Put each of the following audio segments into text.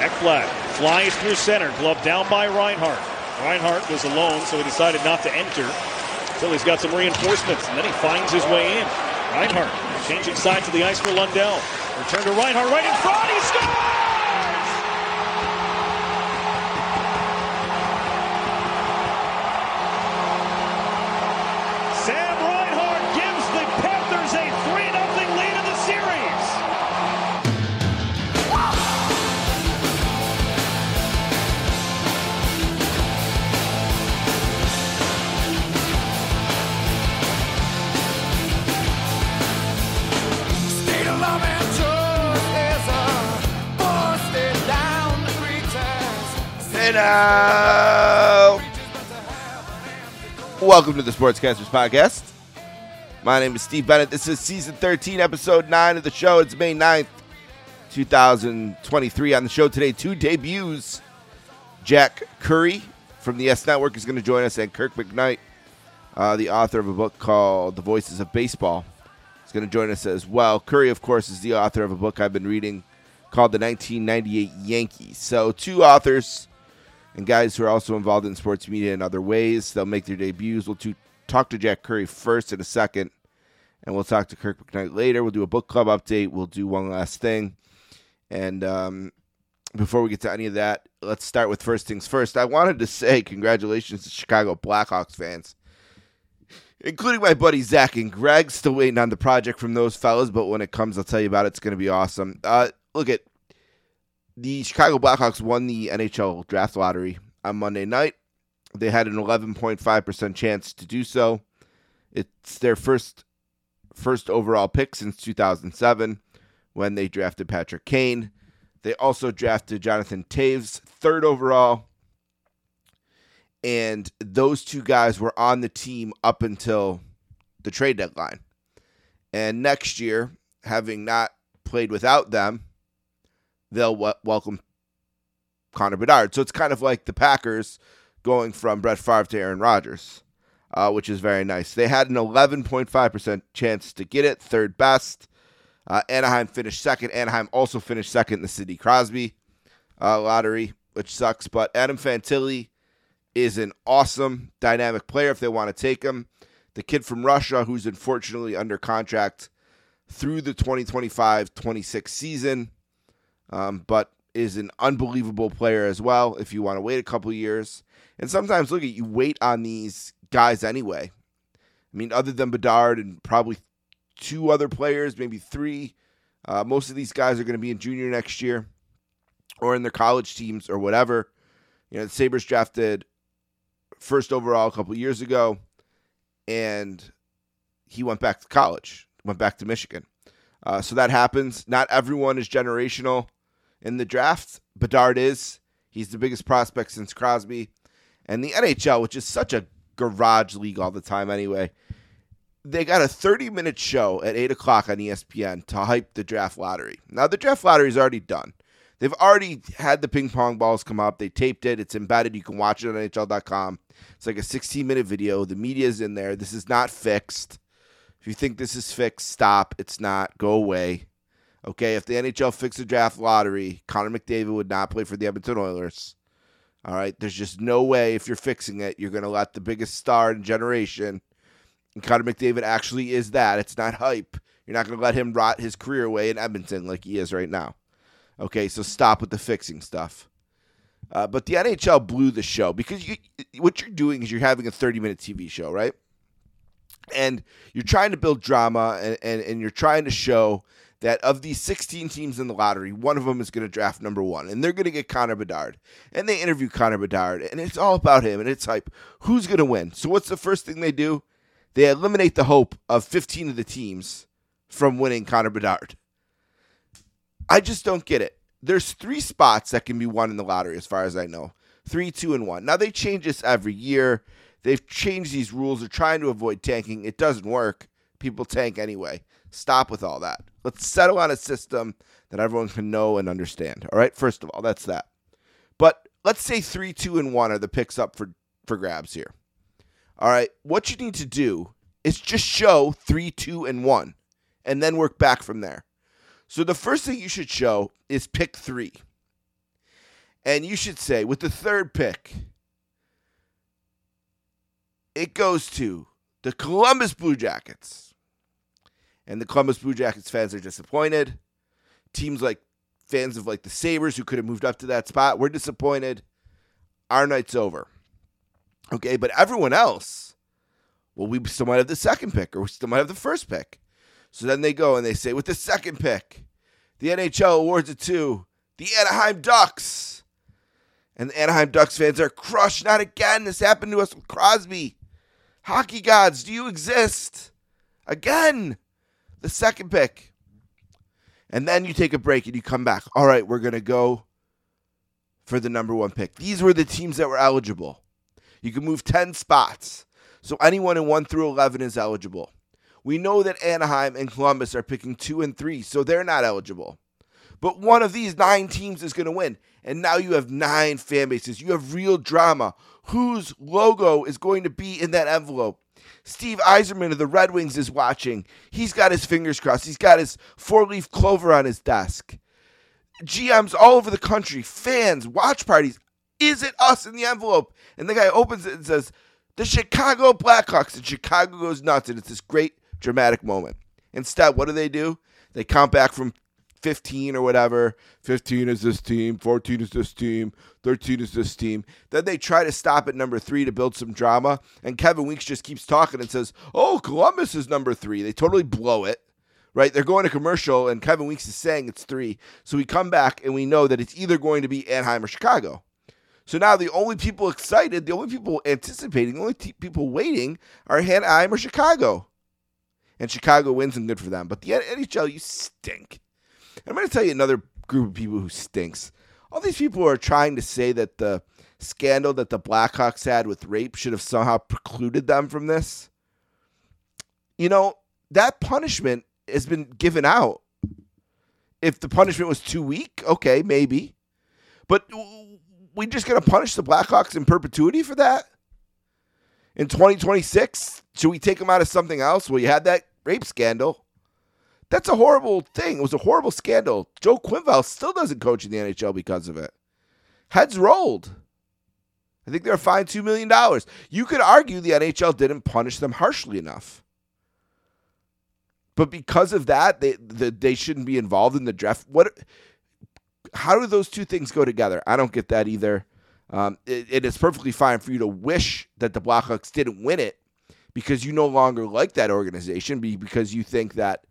Ekblad flies through center, glove down by Reinhart. Reinhart was alone, so he decided not to enter until he's got some reinforcements, and then he finds his way in. Reinhart changing sides to the ice for Lundell. Return to Reinhart right in front. He scores! Out. Welcome to the Sportscasters Podcast. My name is Steve Bennett. This is season 13, episode 9 of the show. It's May 9th, 2023. On the show today, two debuts. Jack Curry from the Yes Network is going to join us, and Kirk McKnight, uh, the author of a book called The Voices of Baseball, is going to join us as well. Curry, of course, is the author of a book I've been reading called The 1998 Yankees. So, two authors and guys who are also involved in sports media in other ways. They'll make their debuts. We'll to, talk to Jack Curry first in a second, and we'll talk to Kirk McKnight later. We'll do a book club update. We'll do one last thing. And um, before we get to any of that, let's start with first things first. I wanted to say congratulations to Chicago Blackhawks fans, including my buddy Zach and Greg. Still waiting on the project from those fellas, but when it comes, I'll tell you about it. It's going to be awesome. Uh, look at the Chicago Blackhawks won the NHL draft lottery on Monday night. They had an 11.5% chance to do so. It's their first first overall pick since 2007 when they drafted Patrick Kane. They also drafted Jonathan Toews third overall. And those two guys were on the team up until the trade deadline. And next year, having not played without them, they'll w- welcome Connor Bedard. So it's kind of like the Packers going from Brett Favre to Aaron Rodgers, uh, which is very nice. They had an 11.5% chance to get it, third best. Uh, Anaheim finished second. Anaheim also finished second in the Sidney Crosby uh, lottery, which sucks. But Adam Fantilli is an awesome, dynamic player if they want to take him. The kid from Russia, who's unfortunately under contract through the 2025 26 season um, but is an unbelievable player as well. If you want to wait a couple years, and sometimes look at you wait on these guys anyway. I mean, other than Bedard and probably two other players, maybe three. Uh, most of these guys are going to be in junior next year, or in their college teams or whatever. You know, the Sabres drafted first overall a couple years ago, and he went back to college, went back to Michigan. Uh, so that happens. Not everyone is generational in the draft. Bedard is. He's the biggest prospect since Crosby. And the NHL, which is such a garage league all the time anyway, they got a 30 minute show at 8 o'clock on ESPN to hype the draft lottery. Now, the draft lottery is already done. They've already had the ping pong balls come up. They taped it. It's embedded. You can watch it on NHL.com. It's like a 16 minute video. The media is in there. This is not fixed. If you think this is fixed, stop. It's not. Go away. Okay, if the NHL fixed the draft lottery, Connor McDavid would not play for the Edmonton Oilers. All right, there's just no way if you're fixing it, you're going to let the biggest star in generation, and Connor McDavid actually is that. It's not hype. You're not going to let him rot his career away in Edmonton like he is right now. Okay, so stop with the fixing stuff. Uh, but the NHL blew the show because you, what you're doing is you're having a 30 minute TV show, right? And you're trying to build drama and, and, and you're trying to show that of these 16 teams in the lottery, one of them is going to draft number one, and they're going to get Connor Bedard. And they interview Connor Bedard, and it's all about him, and it's hype. Who's going to win? So, what's the first thing they do? They eliminate the hope of 15 of the teams from winning Connor Bedard. I just don't get it. There's three spots that can be won in the lottery, as far as I know three, two, and one. Now, they change this every year. They've changed these rules. They're trying to avoid tanking. It doesn't work. People tank anyway. Stop with all that. Let's settle on a system that everyone can know and understand. All right. First of all, that's that. But let's say three, two, and one are the picks up for for grabs here. All right. What you need to do is just show three, two, and one, and then work back from there. So the first thing you should show is pick three. And you should say, with the third pick, it goes to the Columbus Blue Jackets. And the Columbus Blue Jackets fans are disappointed. Teams like fans of like the Sabres who could have moved up to that spot, we're disappointed. Our night's over. Okay, but everyone else, well, we still might have the second pick or we still might have the first pick. So then they go and they say, with the second pick, the NHL awards it to the Anaheim Ducks. And the Anaheim Ducks fans are crushed. Not again. This happened to us with Crosby. Hockey gods, do you exist? Again, the second pick. And then you take a break and you come back. All right, we're going to go for the number one pick. These were the teams that were eligible. You can move 10 spots. So anyone in 1 through 11 is eligible. We know that Anaheim and Columbus are picking 2 and 3, so they're not eligible. But one of these nine teams is going to win. And now you have nine fan bases. You have real drama. Whose logo is going to be in that envelope? Steve Yzerman of the Red Wings is watching. He's got his fingers crossed. He's got his four leaf clover on his desk. GMs all over the country, fans, watch parties. Is it us in the envelope? And the guy opens it and says, The Chicago Blackhawks. And Chicago goes nuts. And it's this great dramatic moment. Instead, what do they do? They count back from 15 or whatever. 15 is this team, 14 is this team, 13 is this team. Then they try to stop at number three to build some drama. And Kevin Weekes just keeps talking and says, Oh, Columbus is number three. They totally blow it. Right? They're going to commercial, and Kevin Weekes is saying it's three. So we come back and we know that it's either going to be Anaheim or Chicago. So now the only people excited, the only people anticipating, the only t- people waiting are Anaheim or Chicago. And Chicago wins and good for them. But the NHL, you stink. I'm going to tell you another group of people who stinks. All these people are trying to say that the scandal that the Blackhawks had with rape should have somehow precluded them from this. You know, that punishment has been given out. If the punishment was too weak, okay, maybe. But we just going to punish the Blackhawks in perpetuity for that? In 2026, should we take them out of something else? Well, you had that rape scandal. That's a horrible thing. It was a horrible scandal. Joe Quenneville still doesn't coach in the NHL because of it. Heads rolled. I think they're fined $2 million. You could argue the NHL didn't punish them harshly enough. But because of that, they, the, they shouldn't be involved in the draft. What? How do those two things go together? I don't get that either. Um, it, it is perfectly fine for you to wish that the Blackhawks didn't win it because you no longer like that organization because you think that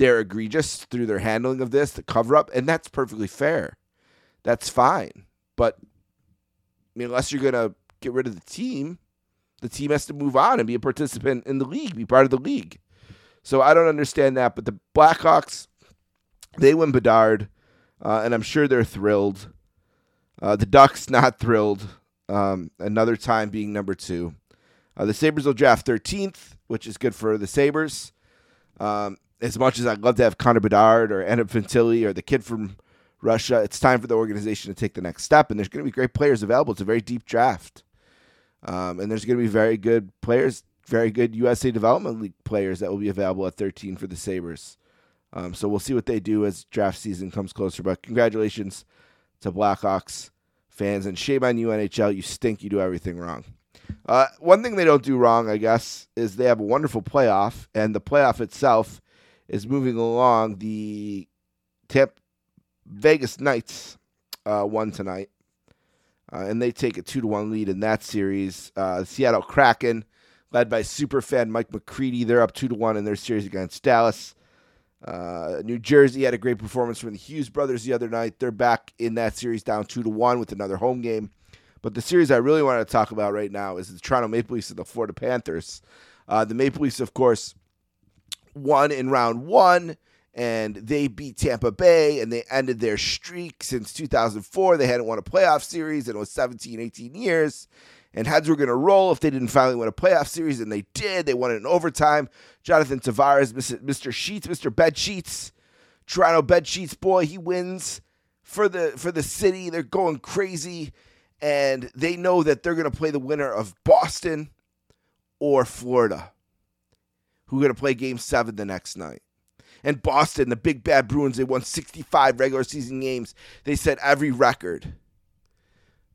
they're egregious through their handling of this, the cover up, and that's perfectly fair. That's fine. But I mean, unless you're gonna get rid of the team, the team has to move on and be a participant in the league, be part of the league. So I don't understand that. But the Blackhawks, they win Bedard, uh, and I'm sure they're thrilled. Uh, the Ducks not thrilled. Um, another time being number two. Uh, the Sabres will draft 13th, which is good for the Sabres. Um, as much as I'd love to have Connor Bedard or Adam Fantilli or the kid from Russia, it's time for the organization to take the next step. And there's going to be great players available. It's a very deep draft. Um, and there's going to be very good players, very good USA Development League players that will be available at 13 for the Sabres. Um, so we'll see what they do as draft season comes closer. But congratulations to Blackhawks fans. And shame on you, NHL. You stink. You do everything wrong. Uh, one thing they don't do wrong, I guess, is they have a wonderful playoff, and the playoff itself is moving along. The Tampa Vegas Knights uh, won tonight, uh, and they take a two to one lead in that series. Uh, Seattle Kraken, led by superfan Mike McCready, they're up two to one in their series against Dallas. Uh, New Jersey had a great performance from the Hughes brothers the other night. They're back in that series down two to one with another home game. But the series I really want to talk about right now is the Toronto Maple Leafs and the Florida Panthers. Uh, the Maple Leafs, of course, won in round one, and they beat Tampa Bay, and they ended their streak since 2004. They hadn't won a playoff series, and it was 17, 18 years. And heads were going to roll if they didn't finally win a playoff series, and they did. They won it in overtime. Jonathan Tavares, Mr. Sheets, Mr. Bed Sheets, Toronto Bed Sheets boy, he wins for the for the city. They're going crazy, and they know that they're going to play the winner of Boston or Florida who are going to play game seven the next night. And Boston, the big bad Bruins, they won 65 regular season games. They set every record.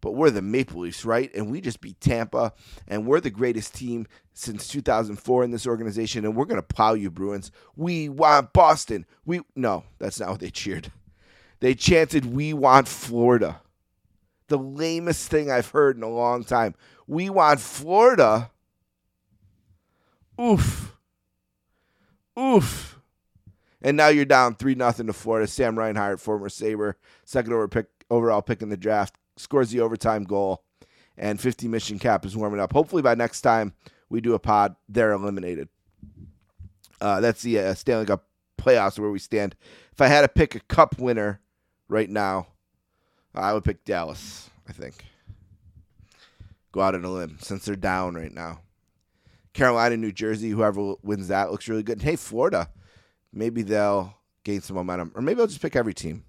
but we're the Maple Leafs, right? And we just beat Tampa, and we're the greatest team since 2004 in this organization, and we're going to plow you, Bruins. We want Boston. We No, that's not what they cheered. They chanted, We want Florida. The lamest thing I've heard in a long time. We want Florida. Oof. Oof. And now you're down 3 nothing to Florida. Sam Reinhart, former Sabre, second over pick, overall pick in the draft, scores the overtime goal. And 50 mission cap is warming up. Hopefully by next time we do a pod, they're eliminated. Uh, that's the uh, Stanley Cup playoffs where we stand. If I had to pick a cup winner right now, I would pick Dallas, I think. Go out on a limb since they're down right now. Carolina, New Jersey, whoever wins that looks really good. And hey, Florida, maybe they'll gain some momentum. Or maybe I'll just pick every team.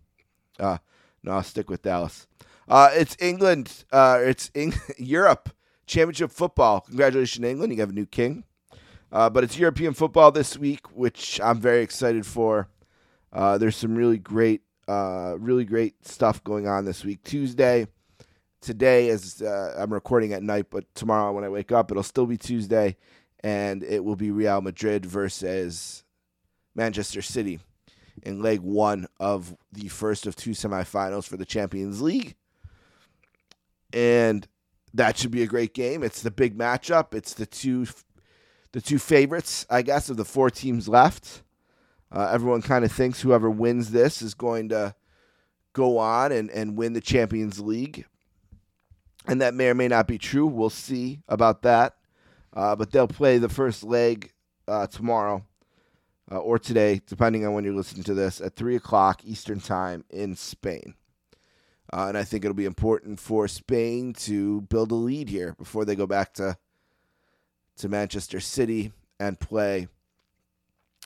Uh, no, I'll stick with Dallas. Uh, it's England. Uh, it's Eng- Europe Championship football. Congratulations, England. You have a new king. Uh, but it's European football this week, which I'm very excited for. Uh, there's some really great, uh, really great stuff going on this week. Tuesday, today, as uh, I'm recording at night, but tomorrow when I wake up, it'll still be Tuesday, and it will be Real Madrid versus Manchester City in leg one of the first of two semifinals for the Champions League. And that should be a great game. It's the big matchup. It's the two the two favorites, I guess, of the four teams left. Uh, everyone kind of thinks whoever wins this is going to go on and, and win the Champions League. And that may or may not be true. We'll see about that. Uh, but they'll play the first leg uh, tomorrow uh, or today, depending on when you're listening to this, at 3 o'clock Eastern Time in Spain. Uh, and I think it'll be important for Spain to build a lead here before they go back to to Manchester City and play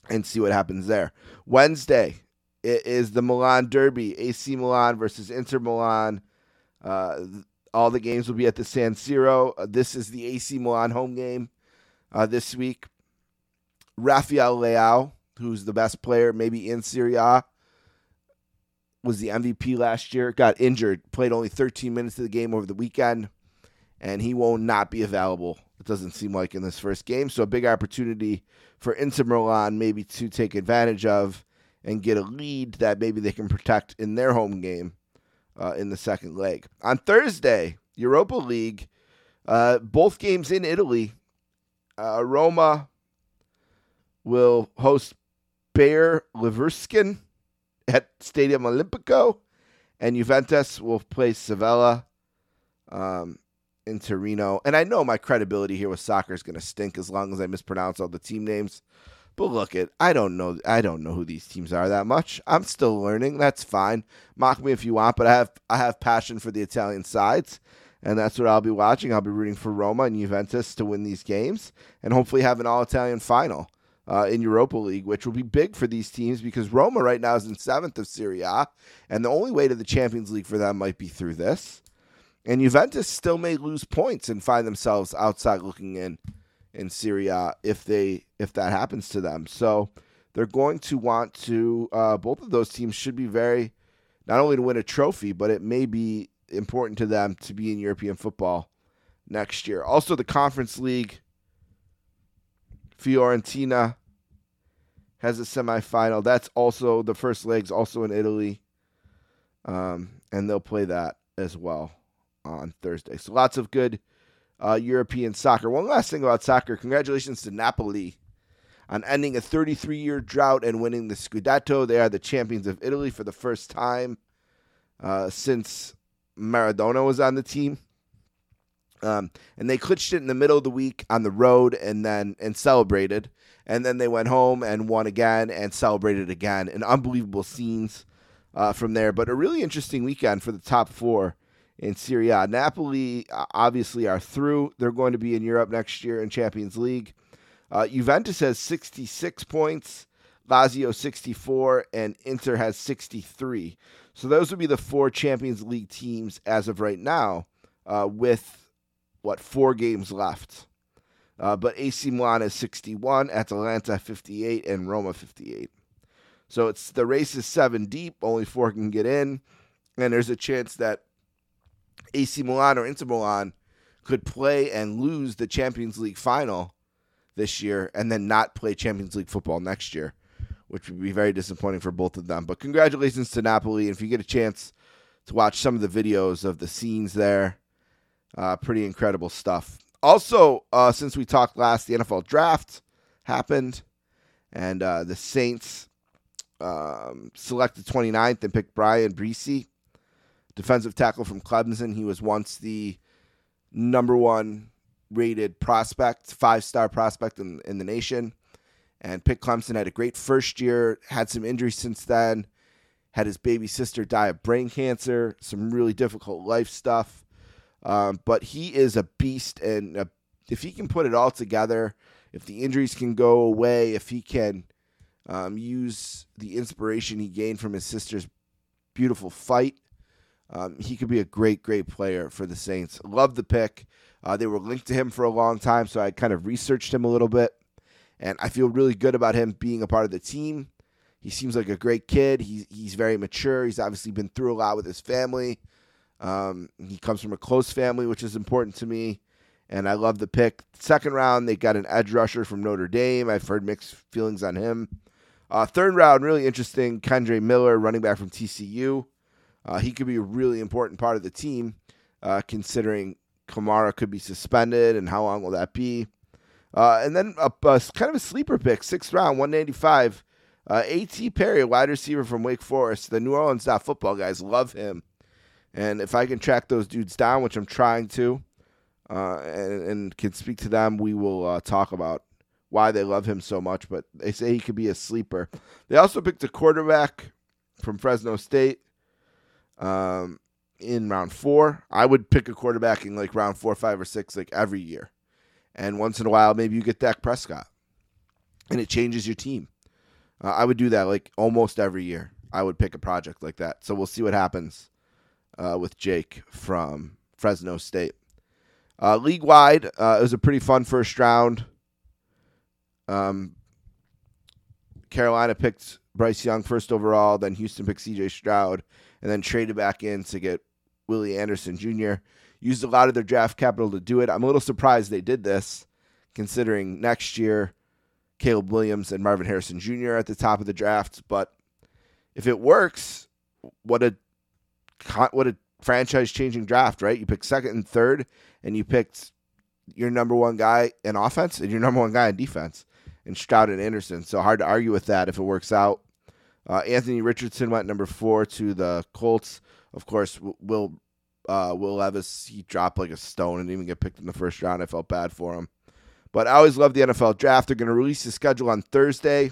and see what happens there. Wednesday it is the Milan Derby, AC Milan versus Inter Milan. Uh, all the games will be at the San Siro. Uh, this is the AC Milan home game uh, this week. Rafael Leao, who's the best player maybe in Serie A, was the MVP last year. Got injured, played only 13 minutes of the game over the weekend, and he will not be available. It doesn't seem like in this first game. So a big opportunity for Inter Milan maybe to take advantage of and get a lead that maybe they can protect in their home game uh, in the second leg. On Thursday, Europa League, uh, both games in Italy. Uh, Roma will host Bayer Leverkusen at Stadium Olimpico, and Juventus will play Sevilla um, in Torino. And I know my credibility here with soccer is going to stink as long as I mispronounce all the team names. But look it, I don't know I don't know who these teams are that much. I'm still learning. That's fine. Mock me if you want, but I have I have passion for the Italian sides. And that's what I'll be watching. I'll be rooting for Roma and Juventus to win these games and hopefully have an all Italian final uh, in Europa League, which will be big for these teams because Roma right now is in seventh of Serie A, and the only way to the Champions League for them might be through this. And Juventus still may lose points and find themselves outside looking in in Serie A if they if that happens to them. So they're going to want to. Uh, both of those teams should be very not only to win a trophy, but it may be important to them to be in European football next year. Also, the Conference League. Fiorentina has a semifinal. That's also the first leg's also in Italy, um, and they'll play that as well on Thursday. So lots of good uh, European soccer. One last thing about soccer: congratulations to Napoli on ending a 33-year drought and winning the Scudetto. They are the champions of Italy for the first time uh, since Maradona was on the team. Um, and they clinched it in the middle of the week on the road and then and celebrated. And then they went home and won again and celebrated again. And unbelievable scenes uh, from there. But a really interesting weekend for the top four in Serie A. Napoli obviously are through. They're going to be in Europe next year in Champions League. Uh, Juventus has 66 points, Lazio 64, and Inter has 63. So those would be the four Champions League teams as of right now, uh, with what four games left. Uh, but AC Milan is 61, Atalanta 58, and Roma 58. So it's the race is seven deep. Only four can get in, and there's a chance that AC Milan or Inter Milan could play and lose the Champions League final this year and then not play Champions League football next year, which would be very disappointing for both of them. But congratulations to Napoli. If you get a chance to watch some of the videos of the scenes there, uh, pretty incredible stuff. Also, uh, since we talked last, the NFL draft happened, and uh, the Saints um, selected 29th and picked Bryan Bresee, defensive tackle from Clemson. He was once the number one rated prospect, five star prospect in, in the nation. And Pitt Clemson had a great first year, had some injuries since then, had his baby sister die of brain cancer, some really difficult life stuff. Um, but he is a beast, and uh if he can put it all together, if the injuries can go away, if he can um, use the inspiration he gained from his sister's beautiful fight, um, he could be a great, great player for the Saints. Love the pick. Uh, they were linked to him for a long time, so I kind of researched him a little bit, and I feel really good about him being a part of the team. He seems like a great kid. He's he's very mature. He's obviously been through a lot with his family. Um, he comes from a close family, which is important to me, and I love the pick. Second round, they got an edge rusher from Notre Dame. I've heard mixed feelings on him. Uh, third round, really interesting. Kendre Miller, running back from TCU. Uh, he could be a really important part of the team, uh, considering Kamara could be suspended, and how long will that be? Uh, and then a, a kind of a sleeper pick, sixth round, 195. Uh, A.T. Perry, wide receiver from Wake Forest. The New Orleans football guys love him. And if I can track those dudes down, which I'm trying to, uh, and, and can speak to them, we will uh, talk about why they love him so much. But they say he could be a sleeper. They also picked a quarterback from Fresno State um, in round four. I would pick a quarterback in like round four, five, or six, like every year. And once in a while, maybe you get Dak Prescott, and it changes your team. Uh, I would do that like almost every year. I would pick a project like that. So we'll see what happens uh, with Jake from Fresno State. Uh, league wide, uh, it was a pretty fun first round. Um, Carolina picked Bryce Young first overall, then Houston picked CJ Stroud, and then traded back in to get Willie Anderson Jr. Used a lot of their draft capital to do it. I'm a little surprised they did this, considering next year Caleb Williams and Marvin Harrison Jr. at the top of the draft. But if it works, what a what a franchise changing draft, right? You pick second and third, and you picked your number one guy in offense and your number one guy in defense, and Stroud and Anderson. So hard to argue with that if it works out. Uh, Anthony Richardson went number four to the Colts. Of course, Will uh, Will Levis he dropped like a stone and didn't even get picked in the first round. I felt bad for him. But I always love the NFL draft. They're going to release the schedule on Thursday.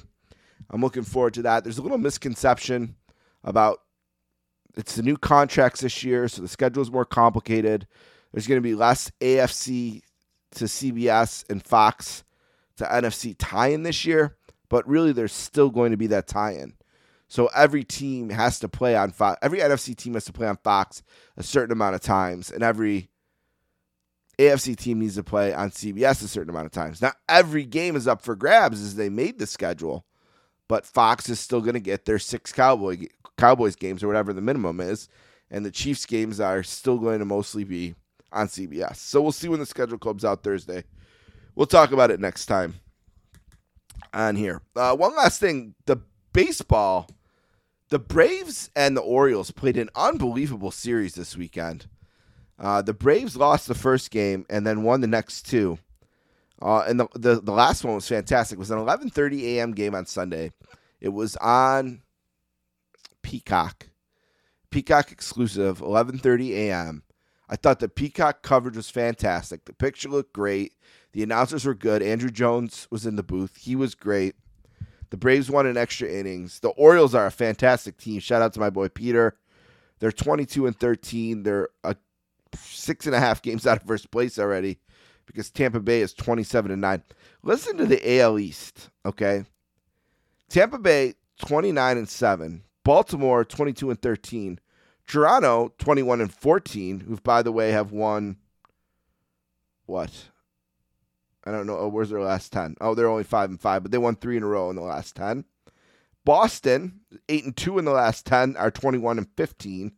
I'm looking forward to that. There's a little misconception about it's the new contracts this year, so the schedule is more complicated. There's going to be less AFC to CBS and Fox to NFC tie in this year, but really there's still going to be that tie in. So every team has to play on Fox. Every NFC team has to play on Fox a certain amount of times, and every AFC team needs to play on CBS a certain amount of times. Now, every game is up for grabs as they made the schedule, but Fox is still going to get their six Cowboy Cowboys games or whatever the minimum is, and the Chiefs games are still going to mostly be on CBS. So we'll see when the schedule comes out Thursday. We'll talk about it next time on here. Uh, one last thing: the baseball, the Braves and the Orioles played an unbelievable series this weekend. Uh, the Braves lost the first game and then won the next two. Uh, and the, the the last one was fantastic. It was an 11:30 a.m. game on Sunday. It was on Peacock, Peacock exclusive, 11:30 a.m. I thought the Peacock coverage was fantastic. The picture looked great. The announcers were good. Andruw Jones was in the booth. He was great. The Braves won in extra innings. The Orioles are a fantastic team. Shout out to my boy Peter. They're 22 and 13. They're a six and a half games out of first place already because Tampa Bay is 27 and 9. Listen to the AL East, okay? Tampa Bay 29 and 7, Baltimore 22 and 13, Toronto 21 and 14, who by the way have won what? I don't know. Oh, where's their last 10? Oh, they're only 5 and 5, but they won 3 in a row in the last 10. Boston 8 and 2 in the last 10 are 21 and 15.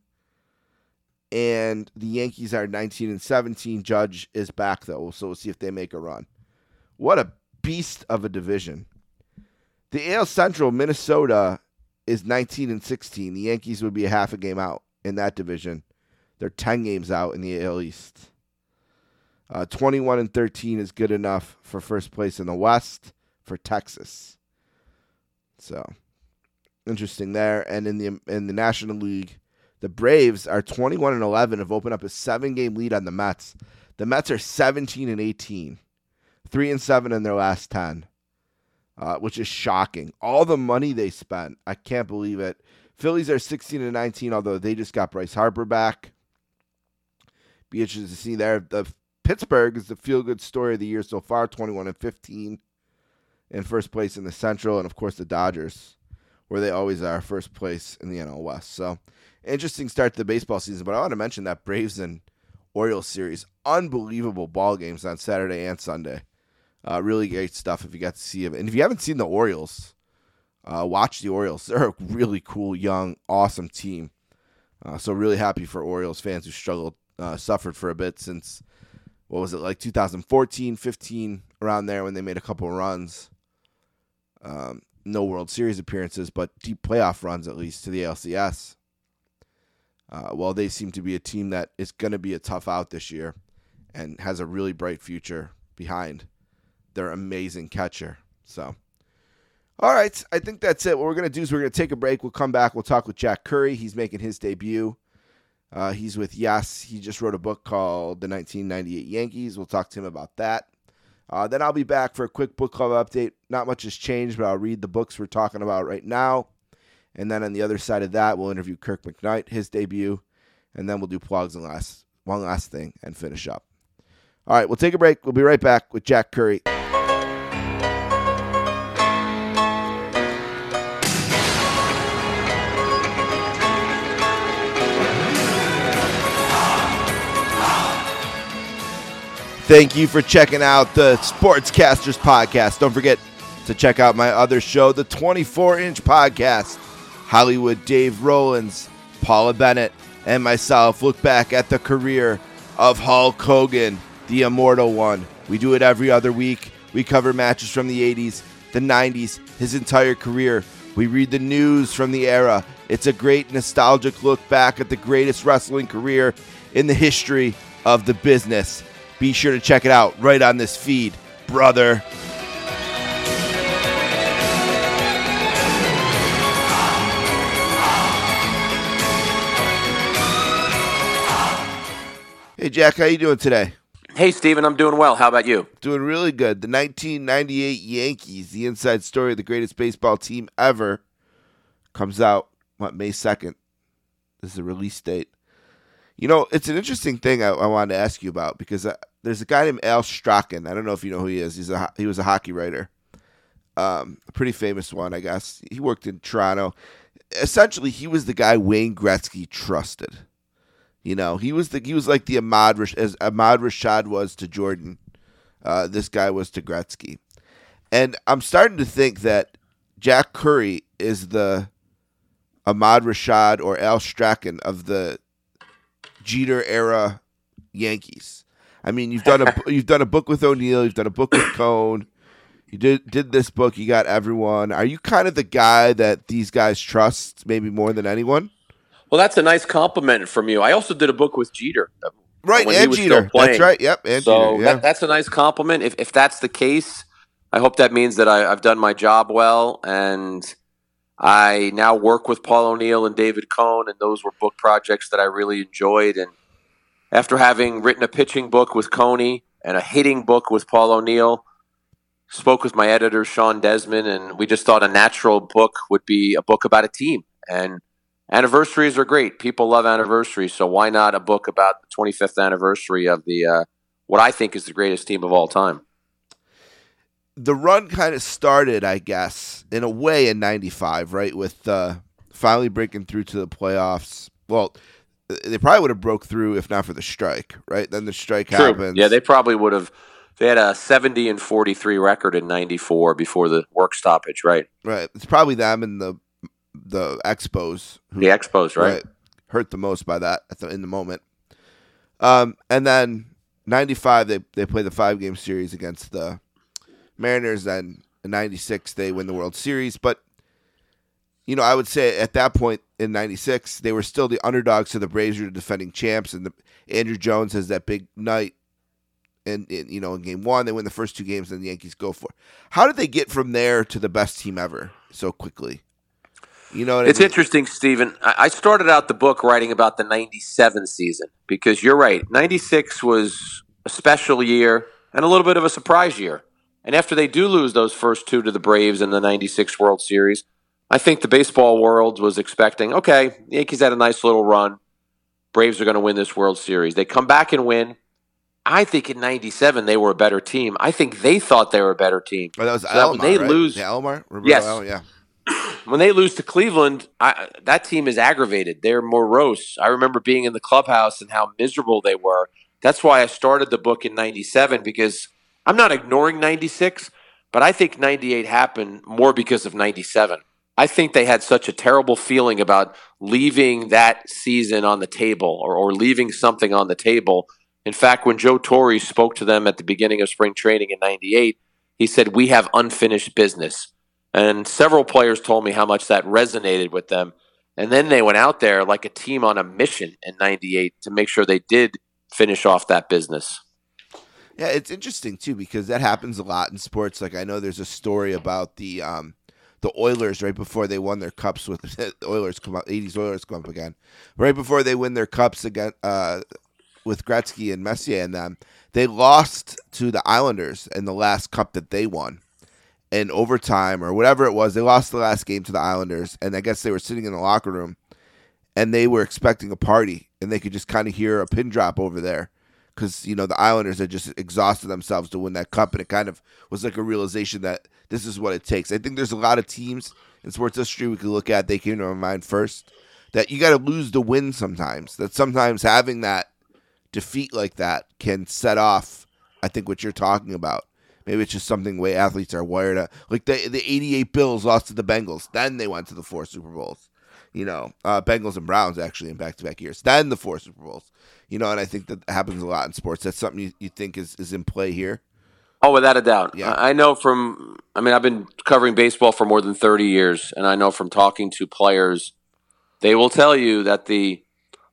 and the Yankees are 19 and 17. Judge is back though, so we'll see if they make a run. What a beast of a division. The AL Central, Minnesota is 19 and 16. The Yankees would be a half a game out in that division. They're 10 games out in the AL East. Uh, 21 and 13 is good enough for first place in the West for Texas. So interesting there. And in the in the National League, the Braves are 21 and 11, have opened up a seven game lead on the Mets. The Mets are 17 and 18, three and seven in their last 10, uh, which is shocking. All the money they spent, I can't believe it. Phillies are 16 and 19, although they just got Bryce Harper back. Be interested to see there. The Pittsburgh is the feel good story of the year so far, 21 and 15 in first place in the Central, and of course the Dodgers, where they always are first place in the NL West. So interesting start to the baseball season. But I want to mention that Braves and Orioles series, unbelievable ball games on Saturday and Sunday. Uh, really great stuff if you got to see them. And if you haven't seen the Orioles, uh, watch the Orioles. They're a really cool, young, awesome team. Uh, so really happy for Orioles fans who struggled, uh, suffered for a bit since what was it like 2014, 15, around there when they made a couple of runs. Um, no World Series appearances, but deep playoff runs at least to the ALCS. Uh, well, they seem to be a team that is going to be a tough out this year and has a really bright future behind their amazing catcher. So, all right, I think that's it. What we're going to do is we're going to take a break. We'll come back. We'll talk with Jack Curry. He's making his debut. Uh, he's with Yes. He just wrote a book called The 1998 Yankees. We'll talk to him about that. Uh, then I'll be back for a quick book club update. Not much has changed, but I'll read the books we're talking about right now. And then on the other side of that, we'll interview Kirk McKnight, his debut, and then we'll do plugs and last one last thing and finish up. All right, we'll take a break. We'll be right back with Jack Curry. Thank you for checking out the Sportscasters podcast. Don't forget to check out my other show, the 24 inch podcast. Hollywood Dave Rollins, Paula Bennett, and myself look back at the career of Hulk Hogan, the immortal one. We do it every other week. We cover matches from the 80s, the 90s, his entire career. We read the news from the era. It's a great nostalgic look back at the greatest wrestling career in the history of the business. Be sure to check it out right on this feed, brother. Hey Jack, how you doing today? Hey, Steven, I'm doing well. How about you? Doing really good. The 1998 Yankees, the inside story of the greatest baseball team ever, comes out what May 2nd. This is the release date. You know, it's an interesting thing I, I wanted to ask you about because uh, there's a guy named Al Strachan. I don't know if you know who he is. He's a he was a hockey writer, um, a pretty famous one, I guess. He worked in Toronto. Essentially, he was the guy Wayne Gretzky trusted. You know, he was the he was like the Ahmad Rash, as Ahmad Rashad was to Jordan. Uh, this guy was to Gretzky, and I'm starting to think that Jack Curry is the Ahmad Rashad or Al Strachan of the Jeter era Yankees. I mean, you've done a you've done a book with O'Neill, you've done a book with Cone. You did did this book. You got everyone. Are you kind of the guy that these guys trust, maybe more than anyone? Well, that's a nice compliment from you. I also did a book with Jeter. Right, when he and Jeter. That's right. Yep, and so Jeter. Yeah. that, that's a nice compliment. If, if that's the case, I hope that means that I, I've done my job well. And I now work with Paul O'Neill and David Cone, and those were book projects that I really enjoyed. And after having written a pitching book with Coney and a hitting book with Paul O'Neill, spoke with my editor Sean Desmond, and we just thought a natural book would be a book about a team. And anniversaries are great. People love anniversaries, so why not a book about the 25th anniversary of the uh, what I think is the greatest team of all time? The run kind of started, I guess, in a way in '95, right? With uh, finally breaking through to the playoffs. Well, they probably would have broke through if not for the strike, right? Then the strike happens. Yeah, they probably would have. They had a 70 and 43 record in 94 before the work stoppage, right? right. It's probably them and the the Expos. who- The Expos, right? hurt the most by that at the, in the moment. Um, and then '95 they they play the five game series against the Mariners. Then in '96 they win the World Series, but you know I would say at that point in '96 they were still the underdogs to the Braves, were defending champs, and the, Andruw Jones has that big night. And, you know, in game one, they win the first two games, and the Yankees go for. It. How did they get from there to the best team ever so quickly? You know, it's I mean? interesting, Stephen. I started out the book writing about the '97 season because you're right. '96 was a special year and a little bit of a surprise year. And after they do lose those first two to the Braves in the '96 World Series, I think the baseball world was expecting, okay, the Yankees had a nice little run. Braves are going to win this World Series. They come back and win. I think in '97 they were a better team. I think they thought they were a better team. Oh, that was So Alomar, when they right? lose- yeah. Roberto Yes. Yeah. when they lose to Cleveland, I, that team is aggravated. They're morose. I remember being in the clubhouse and how miserable they were. That's why I started the book in 97 because I'm not ignoring 96, but I think 98 happened more because of 97. I think they had such a terrible feeling about leaving that season on the table or, or leaving something on the table. In fact, when Joe Torre spoke to them at the beginning of spring training in 98, he said, We have unfinished business. And several players told me how much that resonated with them. And then they went out there like a team on a mission in 98 to make sure they did finish off that business. Yeah, it's interesting too because that happens a lot in sports. Like I know there's a story about the um the Oilers right before they won their cups with the Oilers come up 80s Oilers come up again. Right before they win their cups again uh with Gretzky and Messier and them, they lost to the Islanders in the last cup that they won. In overtime or whatever it was, they lost the last game to the Islanders, and I guess they were sitting in the locker room, and they were expecting a party, and they could just kind of hear a pin drop over there, because you know the Islanders had just exhausted themselves to win that cup, and it kind of was like a realization that this is what it takes. I think there's a lot of teams in sports history we could look at. They came to my mind first that you got to lose to win sometimes. That sometimes having that defeat like that can set off. I think what you're talking about. Maybe it's just something the way athletes are wired. Up. Like the the '88 Bills lost to the Bengals, then they went to the four Super Bowls. You know, uh, Bengals and Browns actually in back to back years. Then the four Super Bowls. You know, and I think that happens a lot in sports. That's something you, you think is, is in play here. Oh, without a doubt. Yeah. I know from, I mean, I've been covering baseball for more than 30 years, and I know from talking to players, they will tell you that the,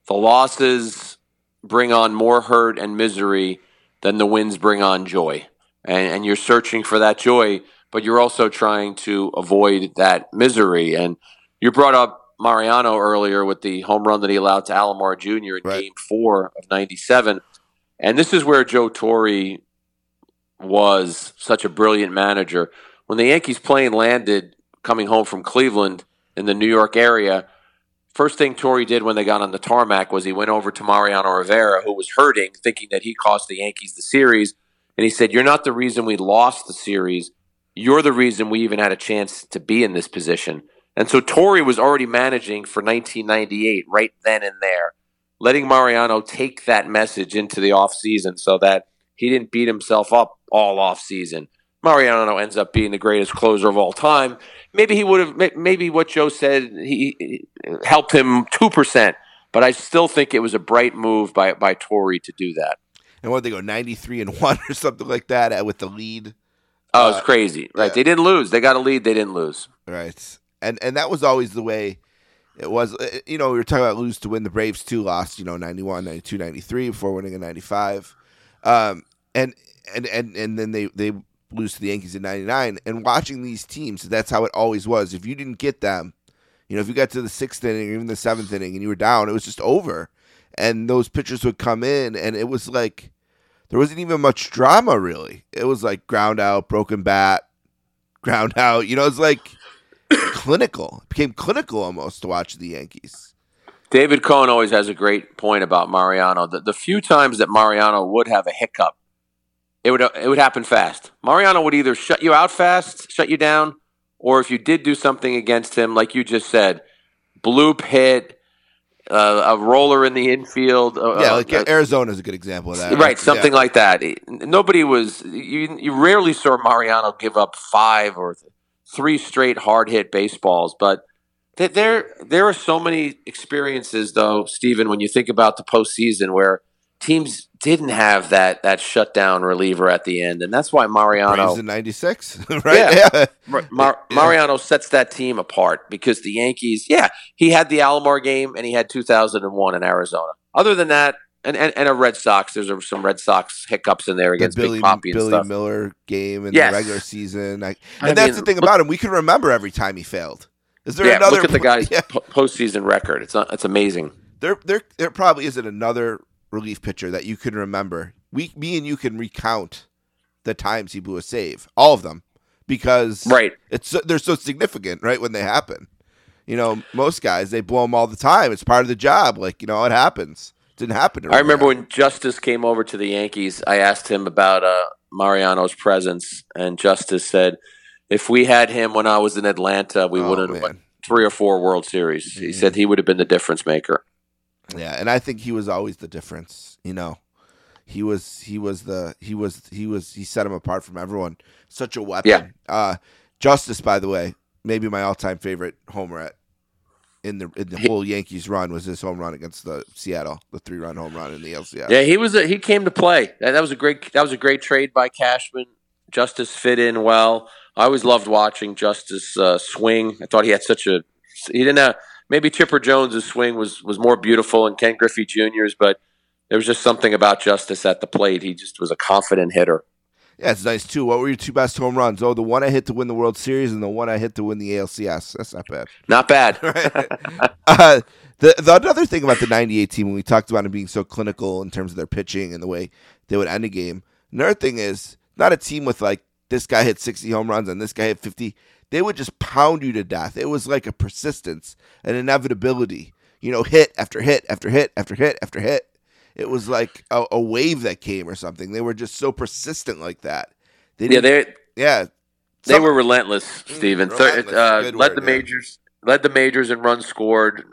the losses bring on more hurt and misery than the wins bring on joy. And, and you're searching for that joy, but you're also trying to avoid that misery. And you brought up Mariano earlier with the home run that he allowed to Alomar Jr. in Right. game four of 97. And this is where Joe Torre was such a brilliant manager. When the Yankees plane landed coming home from Cleveland in the New York area, first thing Torre did when they got on the tarmac was he went over to Mariano Rivera, who was hurting, thinking that he cost the Yankees the series. And he said, You're not the reason we lost the series. You're the reason we even had a chance to be in this position. And so Torre was already managing for 1998 right then and there, letting Mariano take that message into the offseason so that he didn't beat himself up all offseason. Mariano ends up being the greatest closer of all time. Maybe he would have. Maybe what Joe said he, he helped him two percent, but I still think it was a bright move by by Torre to do that. And what they go 93 and one or something like that uh, with the lead. Oh, it's Uh, crazy, right? yeah. They didn't lose. They got a lead. They didn't lose. Right. And and that was always the way it was. Uh, You know, we were talking about lose to win. The Braves too lost, you know, 91, 92, 93 before winning in 95. Um, and, and, and, and then they, they lose to the Yankees in 99. And watching these teams, that's how it always was. If you didn't get them, you know, if you got to the sixth inning or even the seventh inning and you were down, it was just over. And those pitchers would come in and it was like, there wasn't even much drama really. It was like ground out, broken bat, ground out. You know, it's like clinical. It became clinical almost to watch the Yankees. David Cone always has a great point about Mariano. The, the few times that Mariano would have a hiccup, it would it would happen fast. Mariano would either shut you out fast, shut you down, or if you did do something against him, like you just said, bloop hit, uh, a roller in the infield. Uh, yeah, uh, like uh, Arizona is a good example of that. right, something Yeah. like that. Nobody was. You, you rarely saw Mariano give up five or three straight hard hit baseballs, but Th- There, there are so many experiences, though, Stephen, when you think about the postseason where teams didn't have that that shutdown reliever at the end, and that's why Mariano, in '96, right? Yeah. Yeah. Mar- Mar- Mariano sets that team apart because the Yankees, yeah, he had the Alomar game and he had 2001 in Arizona. Other than that, and and, and a Red Sox, there's a, some Red Sox hiccups in there The against Billy, Big Papi and Billy stuff. Mueller game in Yes. the regular season, I, and I that's mean, the thing look- about him. We can remember every time he failed. Is there Yeah, another? look at the guy's Yeah, po- postseason record. It's not, it's amazing. there, there, there probably isn't another relief pitcher that you can remember. We, me, and you can recount the times he blew a save, all of them, because Right. it's they're so significant, right? When they happen, you know, most guys they blow them all the time. It's part of the job. Like you know, it happens. Didn't happen. To I remember when Justice came over to the Yankees. I asked him about uh, Mariano's presence, and Justice said, "If we had him when I was in Atlanta, we Oh, would have won three or four World Series." He Mhm. said he would have been the difference maker. Yeah, and I think he was always the difference. You know, he was he was the he was he was he set him apart from everyone. Such a weapon. Yeah. Uh, Justice, by the way, maybe my all-time favorite homer at in the in the whole Yankees run was his home run against the Seattle, the three-run home run in the LCS. Yeah, he was. A, he came to play. That, that was a great. That was a great trade by Cashman. Justice fit in well. I always loved watching Justice uh, swing. I thought he had such a. He didn't have. Maybe Chipper Jones's swing was was more beautiful and Ken Griffey Jr.'s, but there was just something about Justice at the plate. He just was a confident hitter. Yeah, it's nice too. What were your two best home runs? Oh, the one I hit to win the World Series and the one I hit to win the ALCS. That's not bad. Not bad. uh, the the another thing about the '98 team when we talked about them being so clinical in terms of their pitching and the way they would end a game. Another thing is not a team with like this guy hit 60 home runs and this guy hit 50. They would just pound you to death. It was like a persistence, an inevitability. You know, hit after hit after hit after hit after hit. It was like a, a wave that came or something. They were just so persistent like that. They yeah, they yeah. they Some- were relentless. Stephen Thir- relentless, uh, led word, the yeah. majors. Led the majors in runs scored.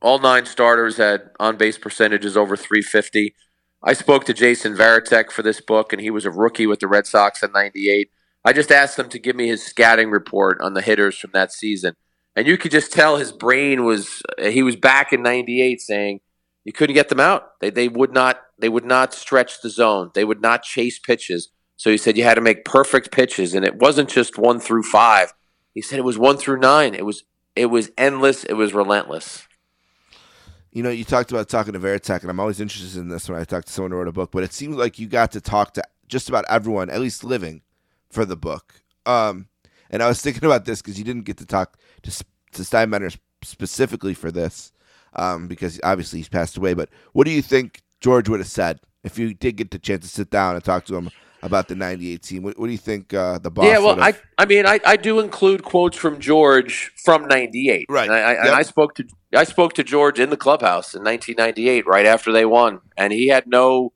All nine starters had on base percentages over 350. I spoke to Jason Varitek for this book, and he was a rookie with the Red Sox in '98. I just asked him to give me his scouting report on the hitters from that season, and you could just tell his brain was he was back in '98 saying you couldn't get them out. They they would not they would not stretch the zone. They would not chase pitches. So he said you had to make perfect pitches, and it wasn't just one through five. He said it was one through nine. It was it was endless. It was relentless. You know, you talked about talking to Varitek, and I'm always interested in this when I talk to someone who wrote a book. But it seems like you got to talk to just about everyone, at least living, for the book. Um, and I was thinking about this because you didn't get to talk to to Steinbrenner specifically for this, um, because obviously he's passed away. But what do you think George would have said if you did get the chance to sit down and talk to him about the '98 team? What, what do you think uh, the boss? yeah, well, I I mean I, I do include quotes from George from '98. Right. And I, I, and I spoke to I spoke to George in the clubhouse in 1998, right after they won, and he had no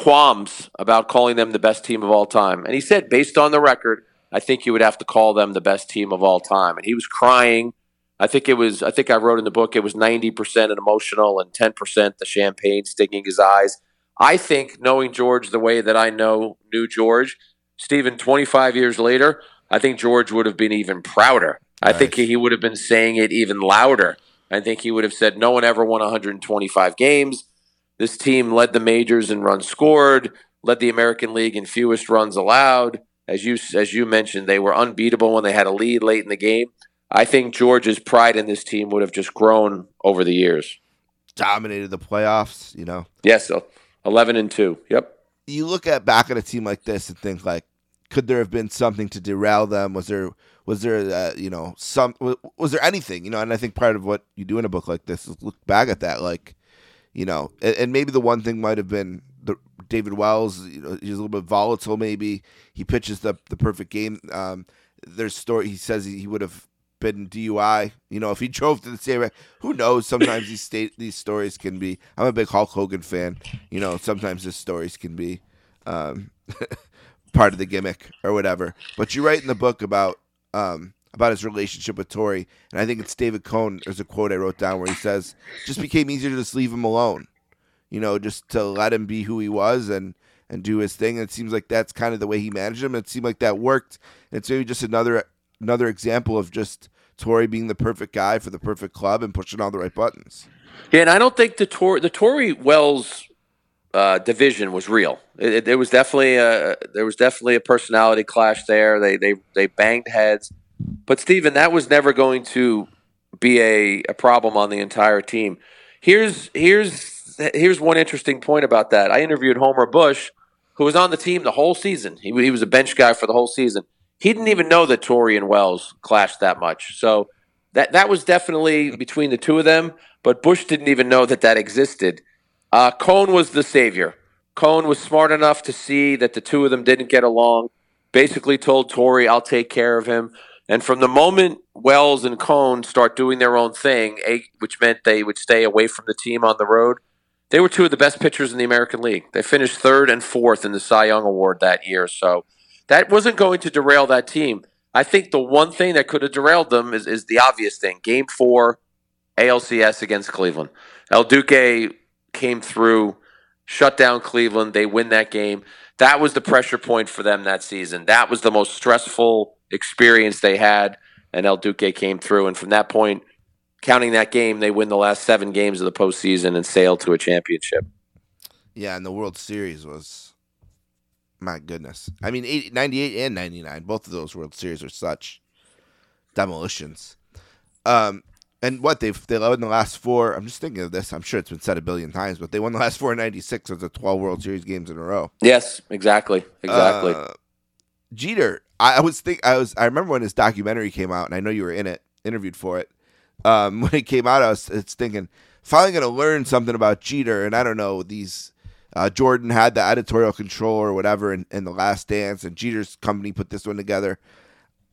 qualms about calling them the best team of all time. And he said, based on the record, I think you would have to call them the best team of all time. And he was crying. I think it was. I think I wrote in the book it was 90 percent emotional and 10 percent the champagne stinging his eyes. I think knowing George the way that I know knew George, Stephen, 25 years later, I think George would have been even prouder. I think he would have been saying it even louder. I think he would have said, No one ever won 125 games. This team led the majors in runs scored, led the American League in fewest runs allowed. As you as you mentioned, they were unbeatable when they had a lead late in the game. I think George's pride in this team would have just grown over the years. dominated the playoffs. You know, Yes, so 11 and 2. Yep. you look at back at a team like this and think like, could there have been something to derail them? Was there was there uh, you know some was, was there anything you know? And I think part of what you do in a book like this is look back at that like, you know, and, and maybe the one thing might have been the David Wells. You know, he's a little bit volatile. Maybe he pitches the the perfect game. Um, there's story. He says he, he would have been DUI. You know, if he drove to the same. Who knows? Sometimes these state these stories can be. I'm a big Hulk Hogan fan. You know, sometimes his stories can be um, part of the gimmick or whatever. But you write in the book about um, about his relationship with Torre, and I think it's David Cone. There's a quote I wrote down where he says, "Just became easier to just leave him alone. You know, just to let him be who he was and." And do his thing. And it seems like that's kind of the way he managed him. It seemed like that worked. And it's maybe just another another example of just Torre being the perfect guy for the perfect club and pushing all the right buttons. Yeah, and I don't think the Tor the Torre Wells uh, division was real. It, it, there was definitely a there was definitely a personality clash there. They they they banged heads, but Stephen, that was never going to be a, a problem on the entire team. Here's here's here's one interesting point about that. I interviewed Homer Bush, who was on the team the whole season. He, he was a bench guy for the whole season. He didn't even know that Torre and Wells clashed that much. So that that was definitely between the two of them. But Bush didn't even know that that existed. Uh, Cone was the savior. Cone was smart enough to see that the two of them didn't get along. Basically, told Torre, "I'll take care of him." And from the moment Wells and Cone start doing their own thing, which meant they would stay away from the team on the road, they were two of the best pitchers in the American League. They finished third and fourth in the Cy Young Award that year. So that wasn't going to derail that team. I think the one thing that could have derailed them is, is the obvious thing. Game four, ALCS against Cleveland. El Duque came through, shut down Cleveland. They win that game. That was the pressure point for them that season. That was the most stressful experience they had, and El Duque came through. And from that point, counting that game, they win the last seven games of the postseason and sail to a championship. Yeah, and the World Series was, my goodness. I mean, 80, 98 and 99, both of those World Series are such demolitions. Um, and what they've they won the last four. I'm just thinking of this. I'm sure it's been said a billion times, but they won the last four in '96 of the 12 World Series games in a row. Yes, exactly, exactly. Uh, Jeter, I, I was think I was I remember when his documentary came out, and I know you were in it, interviewed for it. Um, when it came out, I was it's thinking finally going to learn something about Jeter, and I don't know these. Uh, Jordan had the editorial control or whatever in, in the Last Dance, and Jeter's company put this one together.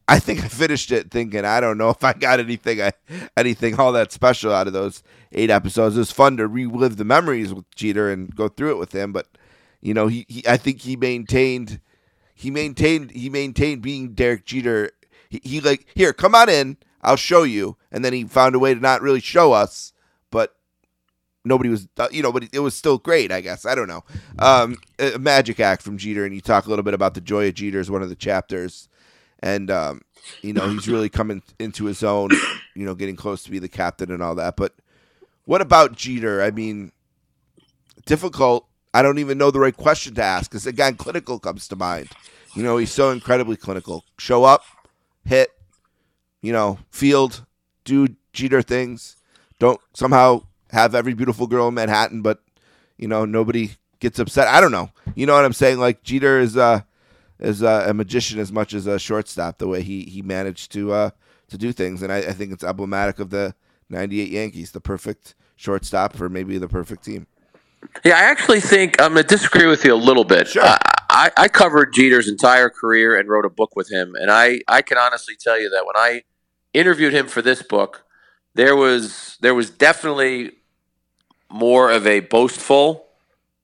I think I finished it thinking I don't know if I got anything I, anything all that special out of those eight episodes. It was fun to relive the memories with Jeter and go through it with him, but you know he, he I think he maintained he maintained he maintained being Derek Jeter. He, he like here come on in, I'll show you, and then he found a way to not really show us, nobody was you know, but it was still great. I guess I don't know. Um, a magic act from Jeter, and you talk a little bit about the joy of Jeter is one of the chapters and um, you know he's really coming into his own. You know, getting close to be the captain and all that. But what about Jeter? I mean, difficult. I don't even know the right question to ask because again, clinical comes to mind. You know, he's so incredibly clinical. Show up, hit, you know, field, do Jeter things. Don't somehow have every beautiful girl in Manhattan, but you know nobody gets upset. I don't know. You know what I'm saying? Like Jeter is. uh is uh, a magician as much as a shortstop. The way he he managed to uh, to do things, and I, I think it's emblematic of the '98 Yankees, the perfect shortstop for maybe the perfect team. Yeah, I actually think I'm going to disagree with you a little bit. Sure. I, I, I covered Jeter's entire career and wrote a book with him, and I, I can honestly tell you that when I interviewed him for this book, there was there was definitely more of a boastful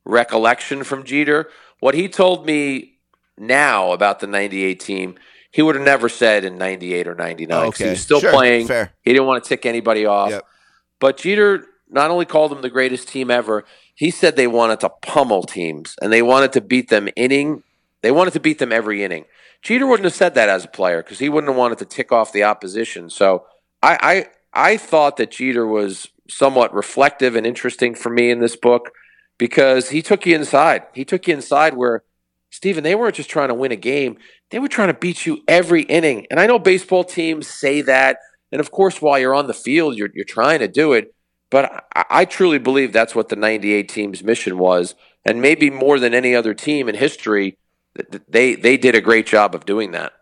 recollection from Jeter. What he told me now about the 98 team, he would have never said in 98 or 99. Okay. He was still Sure. playing. Fair. He didn't want to tick anybody off. Yep. But Jeter not only called them the greatest team ever, he said they wanted to pummel teams and they wanted to beat them inning. They wanted to beat them every inning. Jeter wouldn't have said that as a player because he wouldn't have wanted to tick off the opposition. So I, I I thought that Jeter was somewhat reflective and interesting for me in this book because he took you inside. He took you inside where Steven, they weren't just trying to win a game, they were trying to beat you every inning. And I know baseball teams say that. And of course, while you're on the field, you're, you're trying to do it. But I, I truly believe that's what the 98 team's mission was. And maybe more than any other team in history, th- th- they, they did a great job of doing that.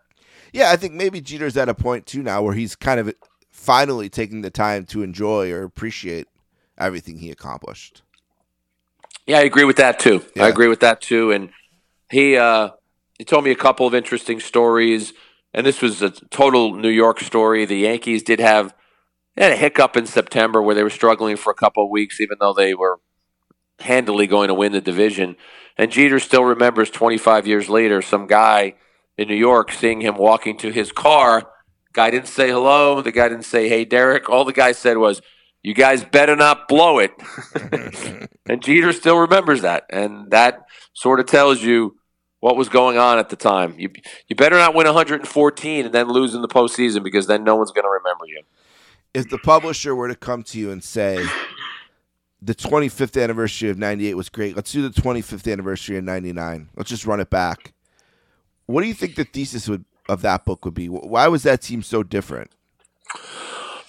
Yeah, I think maybe Jeter's at a point too now where he's kind of finally taking the time to enjoy or appreciate everything he accomplished. Yeah, I agree with that too. Yeah. I agree with that too. And he uh, he told me a couple of interesting stories. And this was a total New York story. The Yankees did have had a hiccup in September where they were struggling for a couple of weeks, even though they were handily going to win the division. And Jeter still remembers 25 years later some guy in New York seeing him walking to his car. Guy didn't say hello. The guy didn't say, "Hey, Derek." All the guy said was, "You guys better not blow it." and Jeter still remembers that, and that sort of tells you what was going on at the time. You you better not win 114 and then lose in the postseason because then no one's going to remember you. If the publisher were to come to you and say the 25th anniversary of 98 was great, let's do the 25th anniversary of 99. Let's just run it back. What do you think the thesis would of that book would be? Why was that team so different?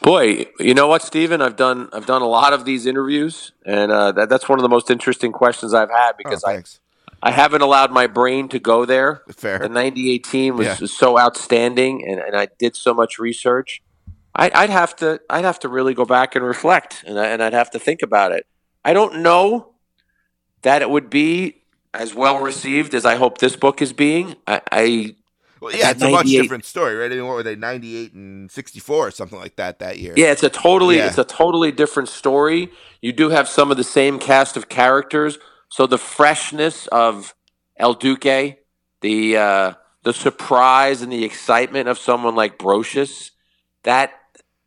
Boy, you know what, Stephen? I've done I've done a lot of these interviews, and uh, that, that's one of the most interesting questions I've had because oh, I. I haven't allowed my brain to go there. Fair. The '98 team was, Yeah. was so outstanding, and, and I did so much research. I, I'd have to I'd have to really go back and reflect, and, I, and I'd have to think about it. I don't know that it would be as well received as I hope this book is being. I, I Well, yeah, it's a much different story, right? I mean, what were they, 98 and 64 or something like that that year? Yeah, it's a totally Yeah. it's a totally different story. You do have some of the same cast of characters, so the freshness of El Duque, the uh, the surprise and the excitement of someone like Brosius, that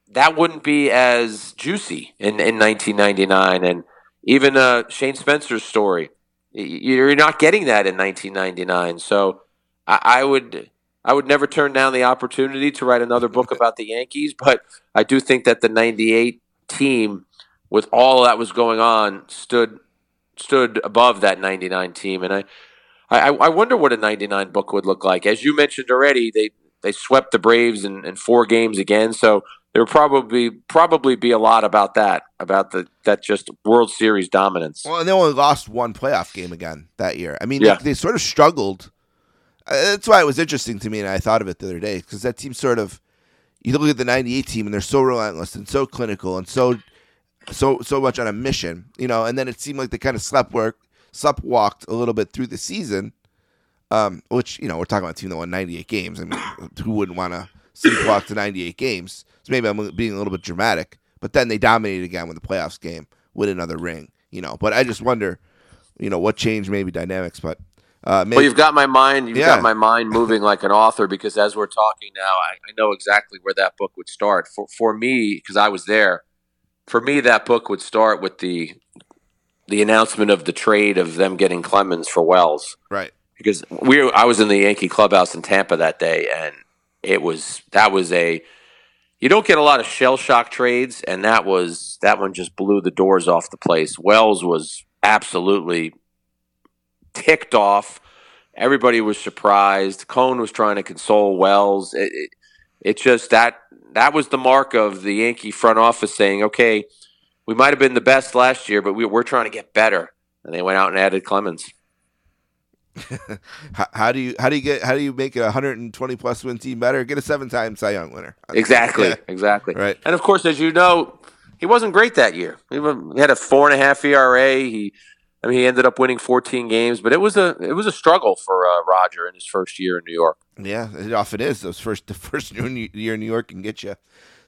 that wouldn't be as juicy in, in 1999, and even uh, Shane Spencer's story, you're not getting that in 1999. So I, I would. I would never turn down the opportunity to write another book about the Yankees, but I do think that the '98 team, with all that was going on, stood stood above that '99 team, and I, I, I wonder what a '99 book would look like. As you mentioned already, they they swept the Braves in, in four games again, so there would probably probably be a lot about that, about the that just World Series dominance. Well, and they only lost one playoff game again that year. I mean, Yeah. they, they sort of struggled. That's why it was interesting to me, and I thought of it the other day because that team sort of. You look at the '98 team, and they're so relentless and so clinical and so, so so much on a mission, you know. And then it seemed like they kind of slept work, slept walked a little bit through the season, um, which you know we're talking about a team that won 98 games. I mean, who wouldn't want to sleepwalk to 98 games? So maybe I'm being a little bit dramatic, but then they dominated again with the playoffs game, win another ring, you know. But I just wonder, you know, what changed maybe dynamics, but uh, maybe Well, you've got my mind. You've Yeah. got my mind moving like an author because as we're talking now, I, I know exactly where that book would start. For for me, because I was there. For me, that book would start with the the announcement of the trade of them getting Clemens for Wells. right. Because we, were- I was in the Yankee clubhouse in Tampa that day, and it was that was a. You don't get a lot of shell shock trades, and that was that one just blew the doors off the place. Wells was absolutely ticked off. Everybody was surprised. Cone was trying to console Wells. It, it, it just that that was the mark of the Yankee front office saying, "Okay, we might have been the best last year, but we, we're trying to get better." And they went out and added Clemens. How, how do you how do you get how do you make a 120 plus win team better? Get a seven time Cy Young winner. Exactly, Yeah. exactly. Right. And of course, as you know, he wasn't great that year. He had a four and a half ERA. He, I mean, he ended up winning 14 games, but it was a it was a struggle for uh, Roger in his first year in New York. Yeah, it often is. Those first the first year in New York can get you.